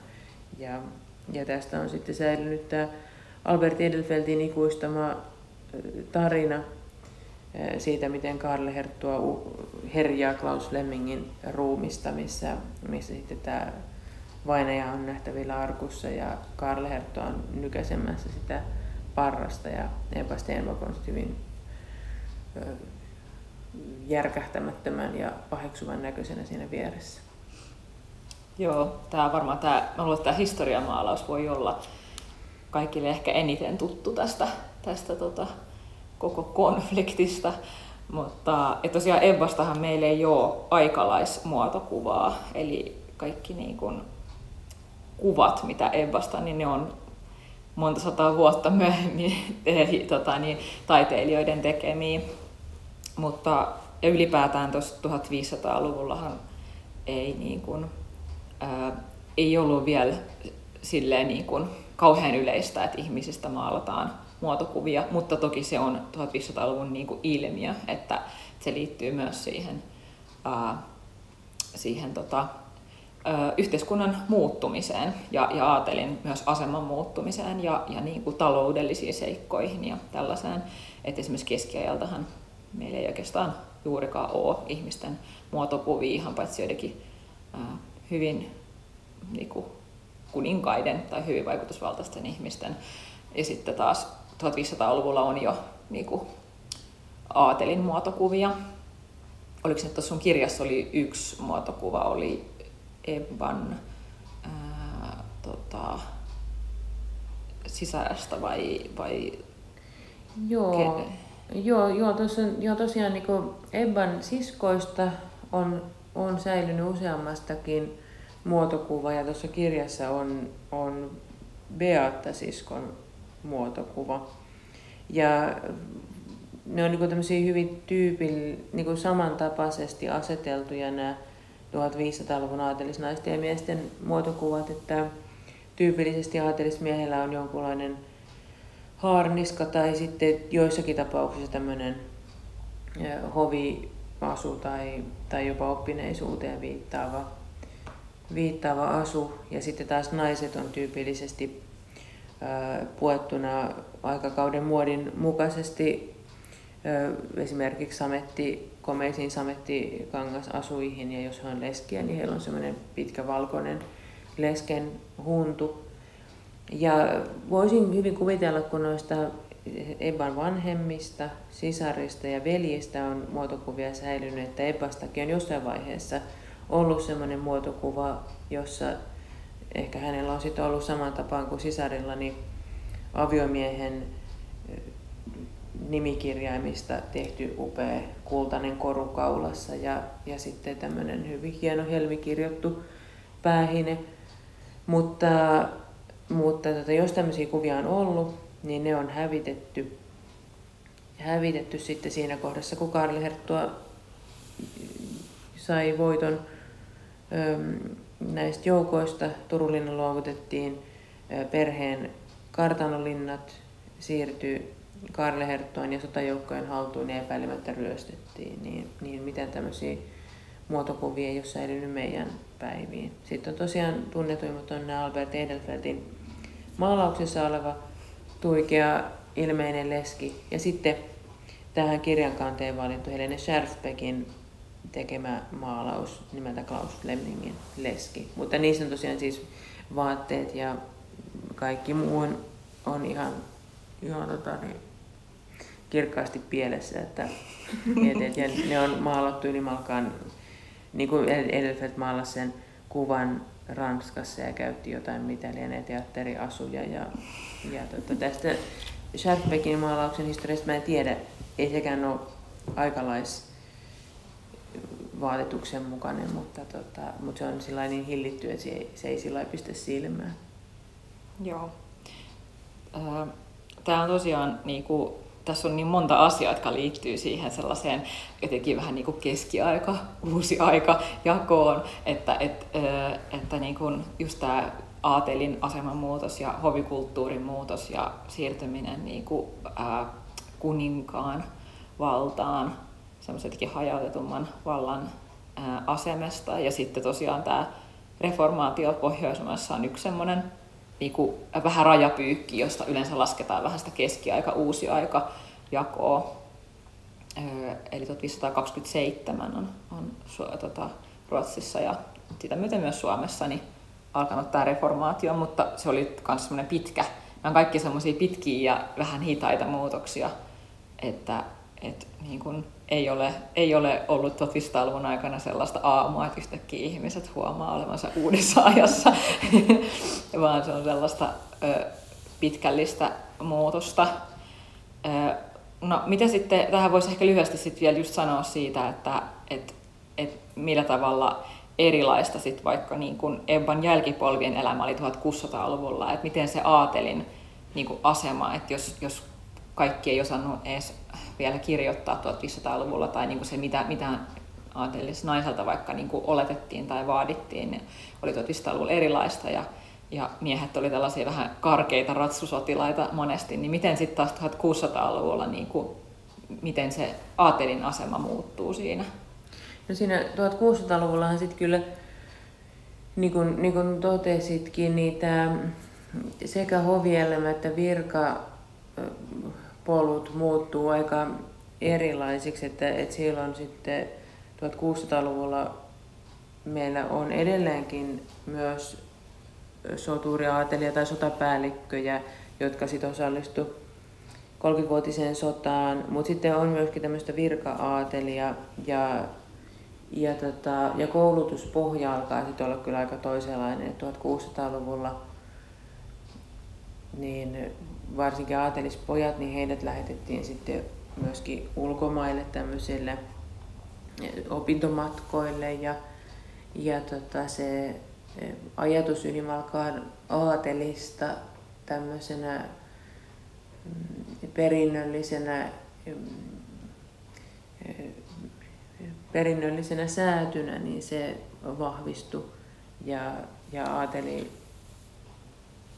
Ja, ja tästä on sitten säilynyt tämä Albert Edelfeltin ikuistama tarina siitä, miten Karl Herttua herjaa Klaus Flemingin ruumista, missä, missä sitten tämä vainaja on nähtävillä arkussa ja Karl Herttua on nykäisemässä sitä parrasta ja Eba Stenbock on hyvin järkähtämättömän ja paheksuvan näköisenä siinä vieressä. Joo, tämä varmaan tämä, mä luulen, että tämä historiamaalaus voi olla kaikille ehkä eniten tuttu tästä, tästä tota, koko konfliktista. Mutta et tosiaan Ebbastahan meillä ei ole aikalaismuotokuvaa, eli kaikki niin kun, kuvat, mitä Ebbasta, niin ne on monta sataa vuotta myöhemmin *laughs* tota, niin, taiteilijoiden tekemiä. Mutta ja ylipäätään tuossa 1500-luvullahan ei, niin kuin, ää, ei ollut vielä silleen niin kuin, kauhean yleistä, että ihmisistä maalataan muotokuvia, mutta toki se on 1500-luvun niin kuin ilmiö, että se liittyy myös siihen, ää, siihen tota, yhteiskunnan muuttumiseen ja, ja aatelin myös aseman muuttumiseen ja, ja niin kuin taloudellisiin seikkoihin ja tällaiseen. Että esimerkiksi keskiajaltahan meillä ei oikeastaan juurikaan ole ihmisten muotokuvia, ihan paitsi joidenkin ää, hyvin niin kuin, kuninkaiden tai hyvin vaikutusvaltaisten ihmisten. Ja sitten taas 1500-luvulla on jo niin kuin, aatelin muotokuvia. Oliko se, että sun kirjassa oli yksi muotokuva, oli Ebban ää, tota, sisästä vai, vai Joo, joo, joo, tossa, joo tosiaan niin Ebban siskoista on, on säilynyt useammastakin muotokuva ja tuossa kirjassa on, on Beatta-siskon muotokuva. Ja ne on niin tämmöisiä hyvin tyypil, niin samantapaisesti aseteltuja nämä 1500-luvun aatelisnaisten ja miesten muotokuvat, että tyypillisesti aatelismiehellä on jonkunlainen haarniska tai sitten joissakin tapauksissa tämmöinen hoviasu tai, tai jopa oppineisuuteen viittaava viittaava asu. Ja sitten taas naiset on tyypillisesti puettuna aikakauden muodin mukaisesti esimerkiksi sametti, komeisiin samettikangasasuihin ja jos he on leskiä, niin heillä on semmoinen pitkä valkoinen lesken huntu. Ja voisin hyvin kuvitella, kun noista Eban vanhemmista, sisarista ja veljistä on muotokuvia säilynyt, että Ebastakin on jossain vaiheessa – ollut sellainen muotokuva, jossa ehkä hänellä on sitten ollut saman tapaan kuin sisarilla, niin aviomiehen nimikirjaimista tehty upea kultainen koru kaulassa ja, ja sitten tämmöinen hyvin hieno helmikirjoittu päähine. Mutta, mutta tota, jos tämmöisiä kuvia on ollut, niin ne on hävitetty, hävitetty sitten siinä kohdassa, kun Karli Herttua sai voiton näistä joukoista Turulinna luovutettiin, perheen kartanolinnat siirtyi Karleherttoon ja sotajoukkojen haltuun ja epäilemättä ryöstettiin, niin, niin miten tämmöisiä muotokuvia ei ole säilynyt meidän päiviin. Sitten on tosiaan tunnetuimmat on nämä Albert Edelfeltin maalauksessa oleva tuikea ilmeinen leski ja sitten tähän kirjankanteen valittu Helene Scherfbeckin tekemä maalaus nimeltä Klaus Flemingin leski. Mutta niissä on tosiaan siis vaatteet ja kaikki muu on, on ihan, ihan tota, niin, kirkkaasti pielessä. Että, *laughs* et, ja ne on maalattu ylimalkaan, niin kuin Edelfelt maalasi sen kuvan Ranskassa ja käytti jotain mitä lienee teatteriasuja. Ja, ja tota, tästä Schaffbeckin maalauksen historiasta mä en tiedä, ei sekään ole aikalais vaatetuksen mukainen, mutta, tota, mutta se on sillä niin hillitty, että se ei, se ei sillä pistä silmään. Joo. Tämä on tosiaan niin kuin tässä on niin monta asiaa, jotka liittyy siihen sellaiseen jotenkin vähän niin kuin keskiaika, *laughs* uusi aika jakoon, että, et, että niin kuin just tämä aatelin aseman muutos ja hovikulttuurin muutos ja siirtyminen niin kuin, ää, kuninkaan valtaan, semmoisetkin hajautetumman vallan ää, asemesta. Ja sitten tosiaan tämä reformaatio Pohjoismaissa on yksi semmoinen niin kuin, vähän rajapyykki, josta yleensä lasketaan vähän sitä keskiaika, uusi aika jakoa. Eli 1527 on, on tota, Ruotsissa ja sitä myöten myös Suomessa niin alkanut tämä reformaatio, mutta se oli myös semmoinen pitkä. Nämä on kaikki semmoisia pitkiä ja vähän hitaita muutoksia, että, että niin kuin ei, ole, ei ole ollut 1500-luvun aikana sellaista aamua, että yhtäkkiä ihmiset huomaa olevansa uudessa *laughs* ajassa, vaan se on sellaista ö, pitkällistä muutosta. Ö, no, mitä sitten, tähän voisi ehkä lyhyesti sitten vielä just sanoa siitä, että et, et millä tavalla erilaista sit vaikka niin kuin Ebban jälkipolvien elämä oli 1600-luvulla, että miten se aatelin niin asema, että jos, jos kaikki ei osannut edes vielä kirjoittaa 1500-luvulla tai niin kuin se, mitä, mitä naiselta vaikka niin kuin oletettiin tai vaadittiin, niin oli 1500-luvulla erilaista ja, ja miehet oli tällaisia vähän karkeita ratsusotilaita monesti, niin miten sitten taas 1600-luvulla, niin kuin, miten se aatelin asema muuttuu siinä? No siinä 1600-luvullahan sitten kyllä, niin kuin, niin kuin totesitkin, niitä sekä hovielämä että virka polut muuttuu aika erilaisiksi, että, että silloin sitten 1600-luvulla meillä on edelleenkin myös soturiaatelia tai sotapäällikköjä, jotka sitten osallistu 30-vuotiseen sotaan, mutta sitten on myöskin tämmöistä virka-aatelia ja, ja, tota, ja koulutuspohja alkaa sitten olla kyllä aika toisenlainen. 1600-luvulla niin varsinkin aatelispojat, niin heidät lähetettiin sitten myöskin ulkomaille tämmöisille opintomatkoille. Ja, ja tota se e, ajatus ylimalkaan aatelista tämmöisenä mm, perinnöllisenä mm, e, perinnöllisenä säätynä, niin se vahvistui. Ja, ja aateli,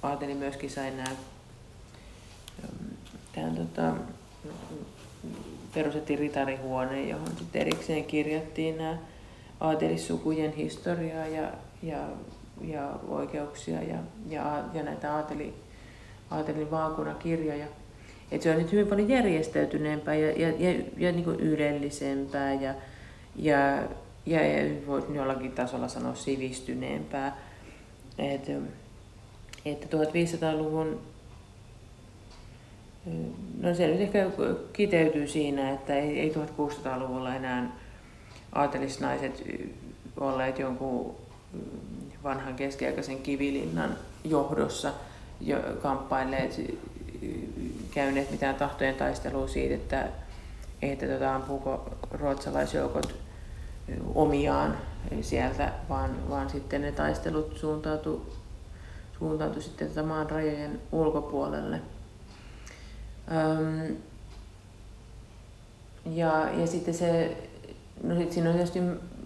aateli myöskin sai nämä Tähän tota, perustettiin ritarihuone, johon sitten erikseen kirjattiin nämä aatelissukujen historiaa ja, ja, ja oikeuksia ja, ja, ja näitä aateli, aatelin vaakunakirjoja. Et se on nyt hyvin paljon järjestäytyneempää ja, ja, ja, ja niin kuin ylellisempää ja, ja, ja, ja voisi jollakin tasolla sanoa sivistyneempää. Et, että 1500-luvun No se nyt ehkä kiteytyy siinä, että ei, ei 1600-luvulla enää aatelisnaiset olleet jonkun vanhan keskiaikaisen kivilinnan johdossa jo kamppailleet, käyneet mitään tahtojen taistelua siitä, että, että tota, ampuuko ruotsalaisjoukot omiaan sieltä, vaan, vaan sitten ne taistelut suuntautu, suuntautu sitten maan rajojen ulkopuolelle. Öm, ja, ja sitten se, no sit siinä on tietysti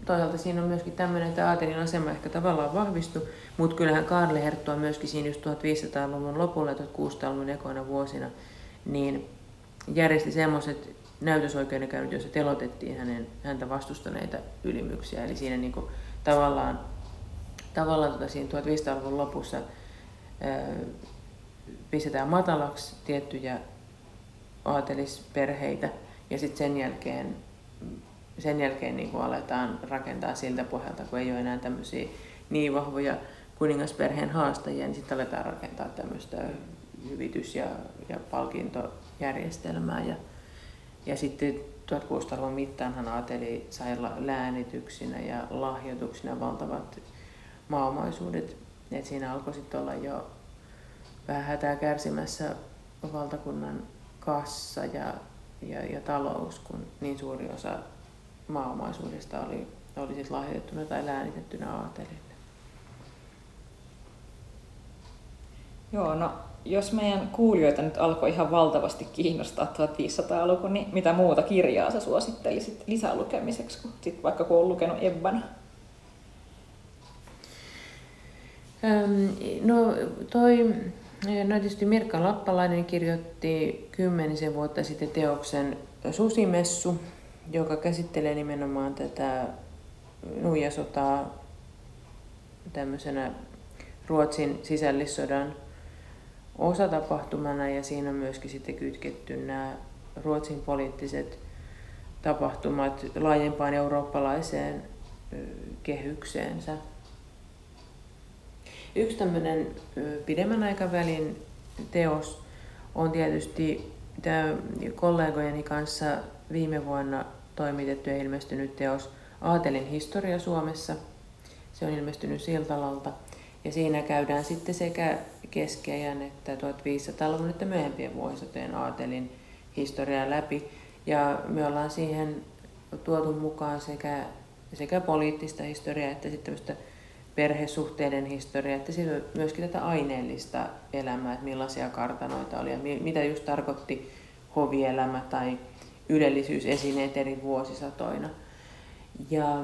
toisaalta siinä on myöskin tämmöinen, että Aatenin asema ehkä tavallaan vahvistui, mutta kyllähän Karle Herttua myöskin siinä just 1500-luvun lopulla ja 1600-luvun ekoina vuosina, niin järjesti semmoiset näytösoikeudenkäynnit, joissa telotettiin hänen, häntä vastustaneita ylimyksiä. Eli siinä niin kuin, tavallaan, tavallaan tota, siinä 1500-luvun lopussa ää, pistetään matalaksi tiettyjä aatelisperheitä ja sitten sen jälkeen, sen jälkeen niin kuin aletaan rakentaa siltä pohjalta, kun ei ole enää tämmöisiä niin vahvoja kuningasperheen haastajia, niin sitten aletaan rakentaa tämmöistä hyvitys- ja, ja palkintojärjestelmää. Ja, ja sitten 1600-luvun mittaanhan aateli sai läänityksinä ja lahjoituksina valtavat maaomaisuudet. Et siinä alkoi sitten olla jo vähän hätää kärsimässä valtakunnan kassa ja, ja, ja talous, kun niin suuri osa maaomaisuudesta oli, oli siis lahjoitettuna tai läänitettynä aatelille. Joo, no jos meidän kuulijoita nyt alkoi ihan valtavasti kiinnostaa 1500-luku, niin mitä muuta kirjaa sä suosittelisit lisälukemiseksi, kun sit vaikka kun on lukenut Ebban? no toi, no tietysti Mirka Lappalainen kirjoitti kymmenisen vuotta sitten teoksen Susimessu, joka käsittelee nimenomaan tätä nuijasotaa tämmöisenä Ruotsin sisällissodan osatapahtumana ja siinä on myöskin sitten kytketty nämä Ruotsin poliittiset tapahtumat laajempaan eurooppalaiseen kehykseensä. Yksi tämmöinen pidemmän aikavälin teos on tietysti kollegojeni kanssa viime vuonna toimitettu ja ilmestynyt teos Aatelin historia Suomessa. Se on ilmestynyt Siltalalta. Ja siinä käydään sitten sekä keskiajan että 1500-luvun että myöhempien vuosisatojen aatelin historiaa läpi. Ja me ollaan siihen tuotu mukaan sekä, sekä poliittista historiaa että sitten perhesuhteiden historiaa, että siinä myöskin tätä aineellista elämää, että millaisia kartanoita oli ja mitä just tarkoitti hovielämä tai ylellisyysesineet eri vuosisatoina. Ja,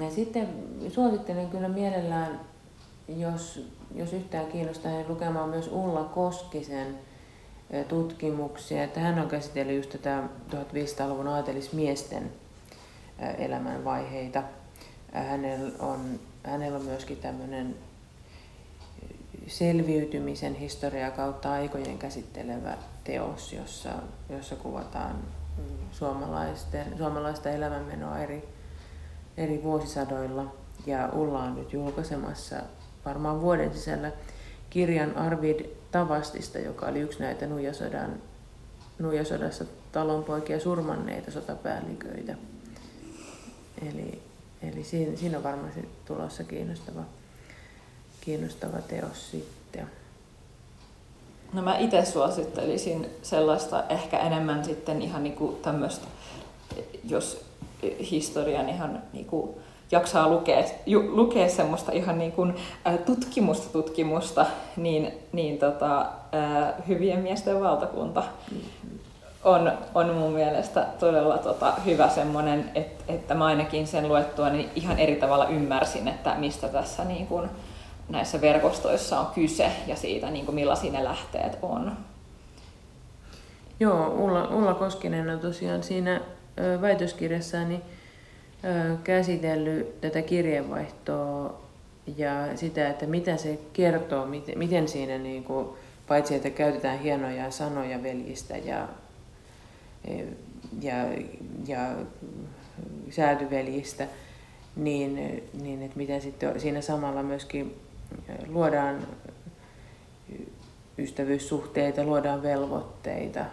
ja sitten suosittelen kyllä mielellään, jos, jos yhtään kiinnostaa, niin lukemaan myös Ulla Koskisen tutkimuksia. Että hän on käsitellyt just tätä 1500-luvun aatelismiesten elämänvaiheita. Hänellä on, hänellä on myöskin tämmöinen selviytymisen historiaa kautta aikojen käsittelevä teos, jossa, jossa kuvataan suomalaisten, suomalaista elämänmenoa eri, eri vuosisadoilla. Ja Ulla on nyt julkaisemassa varmaan vuoden sisällä kirjan Arvid Tavastista, joka oli yksi näitä Nuijasodan, Nuijasodassa talonpoikia surmanneita sotapäälliköitä. Eli, eli siinä, siinä on varmasti tulossa kiinnostava, kiinnostava teos sitten. No mä itse suosittelisin sellaista ehkä enemmän sitten ihan niinku tämmöistä, jos historian ihan niinku jaksaa lukea, ju, lukea semmoista ihan niin kuin, ä, tutkimusta tutkimusta, niin, niin tota, ä, hyvien miesten valtakunta on, on mun mielestä todella tota, hyvä semmoinen, että, että mä ainakin sen luettua niin ihan eri tavalla ymmärsin, että mistä tässä niin kuin, näissä verkostoissa on kyse ja siitä, niin kuin millaisia ne lähteet on. Joo, Ulla, Ulla Koskinen on tosiaan siinä väitöskirjassaan niin käsitellyt tätä kirjeenvaihtoa ja sitä, että mitä se kertoo, miten, miten siinä niin kuin, paitsi että käytetään hienoja sanoja veljistä ja, ja, ja säätyveljistä, niin, niin että miten sitten siinä samalla myöskin luodaan ystävyyssuhteita, luodaan velvoitteita,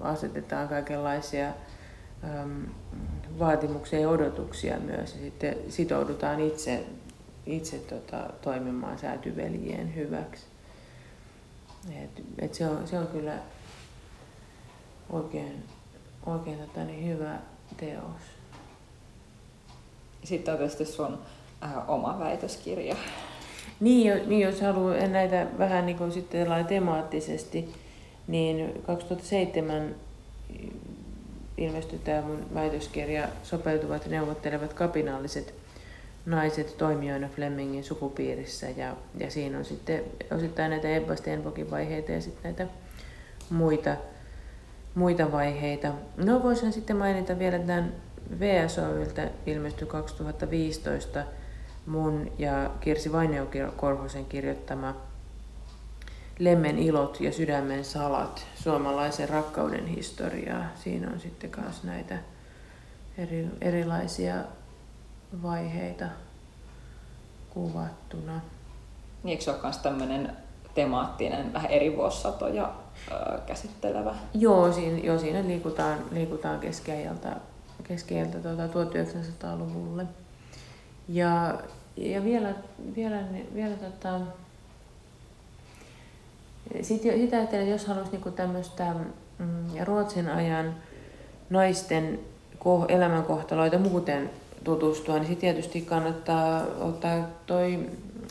asetetaan kaikenlaisia vaatimuksia ja odotuksia myös. Ja sitten sitoudutaan itse, itse tota, toimimaan säätyveljien hyväksi. Et, et se, on, se on kyllä oikein, oikein tota, niin hyvä teos. Sitten on tietysti sun äh, oma väitöskirja. Niin, niin jos haluaa näitä vähän niin kuin sitten temaattisesti, niin 2007 ilmestyi tämä mun väitöskirja Sopeutuvat ja neuvottelevat kapinalliset naiset toimijoina Flemingin sukupiirissä. Ja, ja siinä on sitten osittain näitä Ebba Stenbokin vaiheita ja sitten näitä muita, muita vaiheita. No voisin sitten mainita vielä tämän VSOyltä ilmestyi 2015 mun ja Kirsi Vainio-Korhosen kirjoittama Lemmen ilot ja sydämen salat, suomalaisen rakkauden historiaa. Siinä on sitten myös näitä eri, erilaisia vaiheita kuvattuna. Niin, eikö se ole myös tämmöinen temaattinen, vähän eri vuosisatoja käsittelevä? Joo, siinä, joo, siinä liikutaan, liikutaan keskiajalta, keskiajalta tuota, 1900-luvulle. Ja, ja vielä, vielä, vielä tota, sitten sitä ajattelen, jos haluaisi niinku tämmöistä mm, Ruotsin ajan naisten elämänkohtaloita muuten tutustua, niin sitten tietysti kannattaa ottaa toi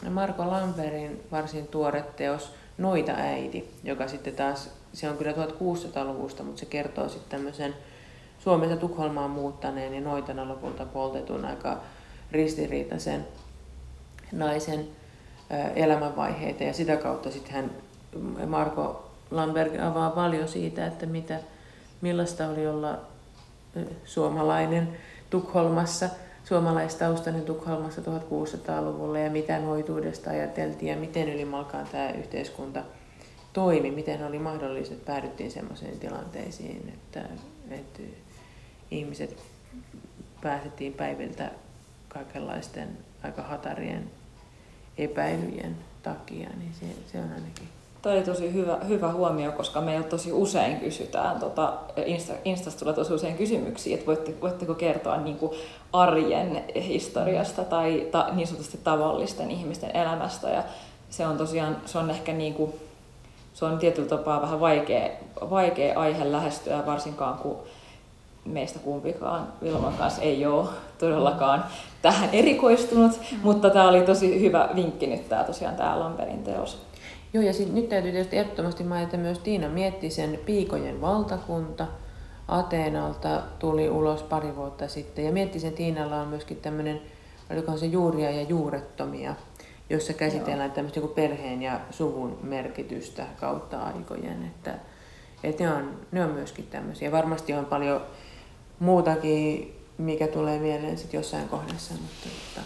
Marko Lamperin varsin tuore teos Noita äiti, joka sitten taas, se on kyllä 1600-luvusta, mutta se kertoo sitten tämmöisen Suomesta Tukholmaan muuttaneen ja noitana lopulta poltetun aika ristiriitaisen naisen elämänvaiheita. Ja sitä kautta sitten hän, Marko Lamberg avaa paljon siitä, että mitä, millaista oli olla suomalainen Tukholmassa, suomalaistaustainen Tukholmassa 1600-luvulla ja mitä noituudesta ajateltiin ja miten ylimalkaan tämä yhteiskunta toimi, miten oli mahdollista, että päädyttiin sellaisiin tilanteisiin, että, että ihmiset pääsettiin päiviltä kaikenlaisten aika hatarien epäilyjen takia, niin se, se on ainakin Tämä oli tosi hyvä, hyvä huomio, koska meillä tosi usein kysytään, tota, Insta, Instasta tulee tosi usein kysymyksiä, että voitte, voitteko kertoa niin kuin arjen historiasta tai ta, niin sanotusti tavallisten ihmisten elämästä. Ja se on tosiaan, se on ehkä niin kuin, se on tietyllä tapaa vähän vaikea, vaikea aihe lähestyä, varsinkaan kun meistä kumpikaan Vilman kanssa ei ole todellakaan tähän erikoistunut, mm. mutta tämä oli tosi hyvä vinkki nyt tämä tosiaan tämä Lamperin teos. Joo, ja sit, nyt täytyy tietysti ehdottomasti mainita myös Tiina mietti sen Piikojen valtakunta. Ateenalta tuli ulos pari vuotta sitten. Ja sen Tiinalla on myöskin tämmöinen, olikohan se juuria ja juurettomia, jossa käsitellään tämmöistä perheen ja suvun merkitystä kautta aikojen. Että, että ne, on, ne on myöskin tämmöisiä. Varmasti on paljon muutakin, mikä tulee mieleen sitten jossain kohdassa, mutta, mutta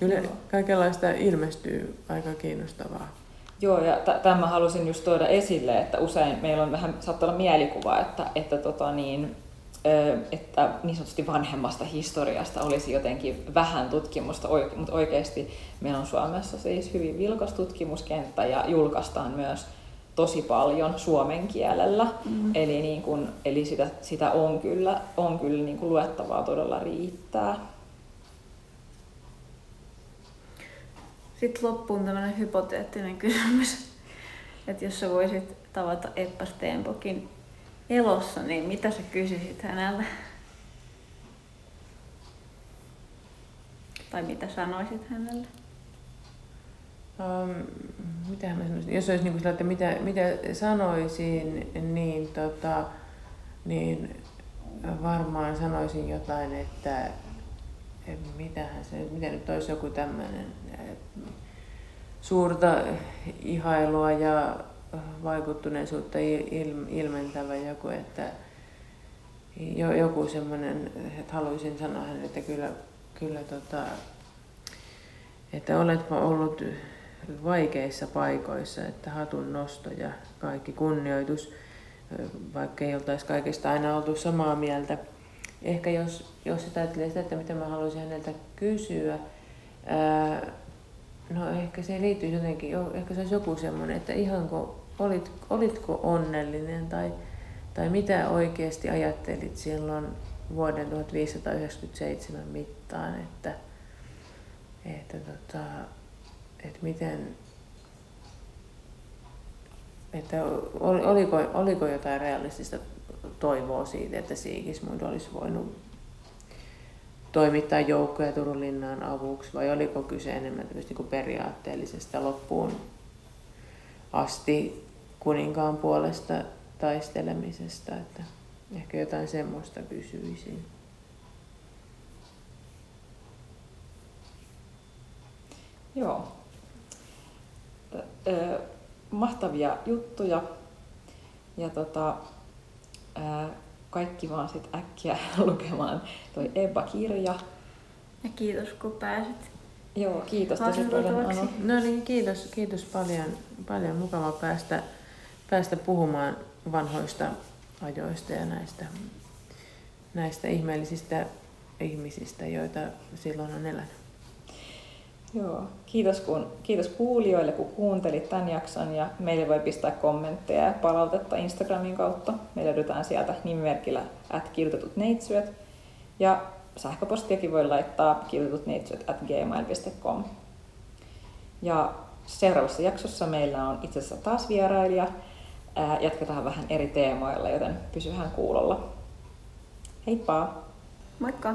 kyllä kaikenlaista ilmestyy aika kiinnostavaa. Joo, ja t- tämä halusin just tuoda esille, että usein meillä on vähän, saattaa olla mielikuva, että, että, tota niin, että niin sanotusti vanhemmasta historiasta olisi jotenkin vähän tutkimusta, mutta oikeasti meillä on Suomessa siis hyvin vilkas tutkimuskenttä ja julkaistaan myös tosi paljon suomen kielellä. Mm-hmm. Eli, niin kun, eli sitä, sitä on kyllä, on kyllä niin kuin luettavaa todella riittää. Sitten loppuun tämmöinen hypoteettinen *laughs* kysymys, että jos sä voisit tavata Eppa Stenbokin elossa, niin mitä sä kysyisit häneltä? Tai mitä sanoisit hänelle? Um, mitä mä sanoisin? Jos olisi niin kuin että mitä, mitä sanoisin, niin, tota, niin varmaan sanoisin jotain, että mitähän se, mitä nyt olisi joku tämmöinen suurta ihailua ja vaikuttuneisuutta ilmentävä joku, että joku semmoinen, että haluaisin sanoa hänelle, että kyllä, kyllä tota, että oletpa ollut vaikeissa paikoissa, että hatun nosto ja kaikki kunnioitus, vaikka ei oltaisi kaikesta aina oltu samaa mieltä. Ehkä jos, jos sitä ajattelee sitä, että mitä mä haluaisin häneltä kysyä, ää, no ehkä se liittyy jotenkin, ehkä se olisi joku semmoinen, että ihanko, olit, olitko onnellinen tai, tai mitä oikeasti ajattelit silloin vuoden 1597 mittaan, että, että, tota, että miten, että oliko, oliko jotain realistista toivoa siitä, että Sigismund olisi voinut toimittaa joukkoja Turun linnaan avuksi vai oliko kyse enemmän niin periaatteellisesta loppuun asti kuninkaan puolesta taistelemisesta, että ehkä jotain semmoista kysyisin. Joo. Mahtavia juttuja. Ja tota, kaikki vaan sit äkkiä *laughs* lukemaan toi Ebba-kirja. Ja kiitos kun pääsit. Joo, kiitos tosi paljon Anu. No niin, kiitos, kiitos paljon. Paljon mukava päästä, päästä puhumaan vanhoista ajoista ja näistä, näistä ihmeellisistä ihmisistä, joita silloin on elänyt. Joo, kiitos, kun, kiitos kuulijoille, kun kuuntelit tämän jakson ja meille voi pistää kommentteja ja palautetta Instagramin kautta. Me löydetään sieltä nimimerkillä at kirjoitetut neitsyöt ja sähköpostiakin voi laittaa kirjoitetutneitsyöt at gmail.com. Ja seuraavassa jaksossa meillä on itse asiassa taas vierailija. Jatketaan vähän eri teemoilla, joten pysyhän kuulolla. Heippa! Moikka!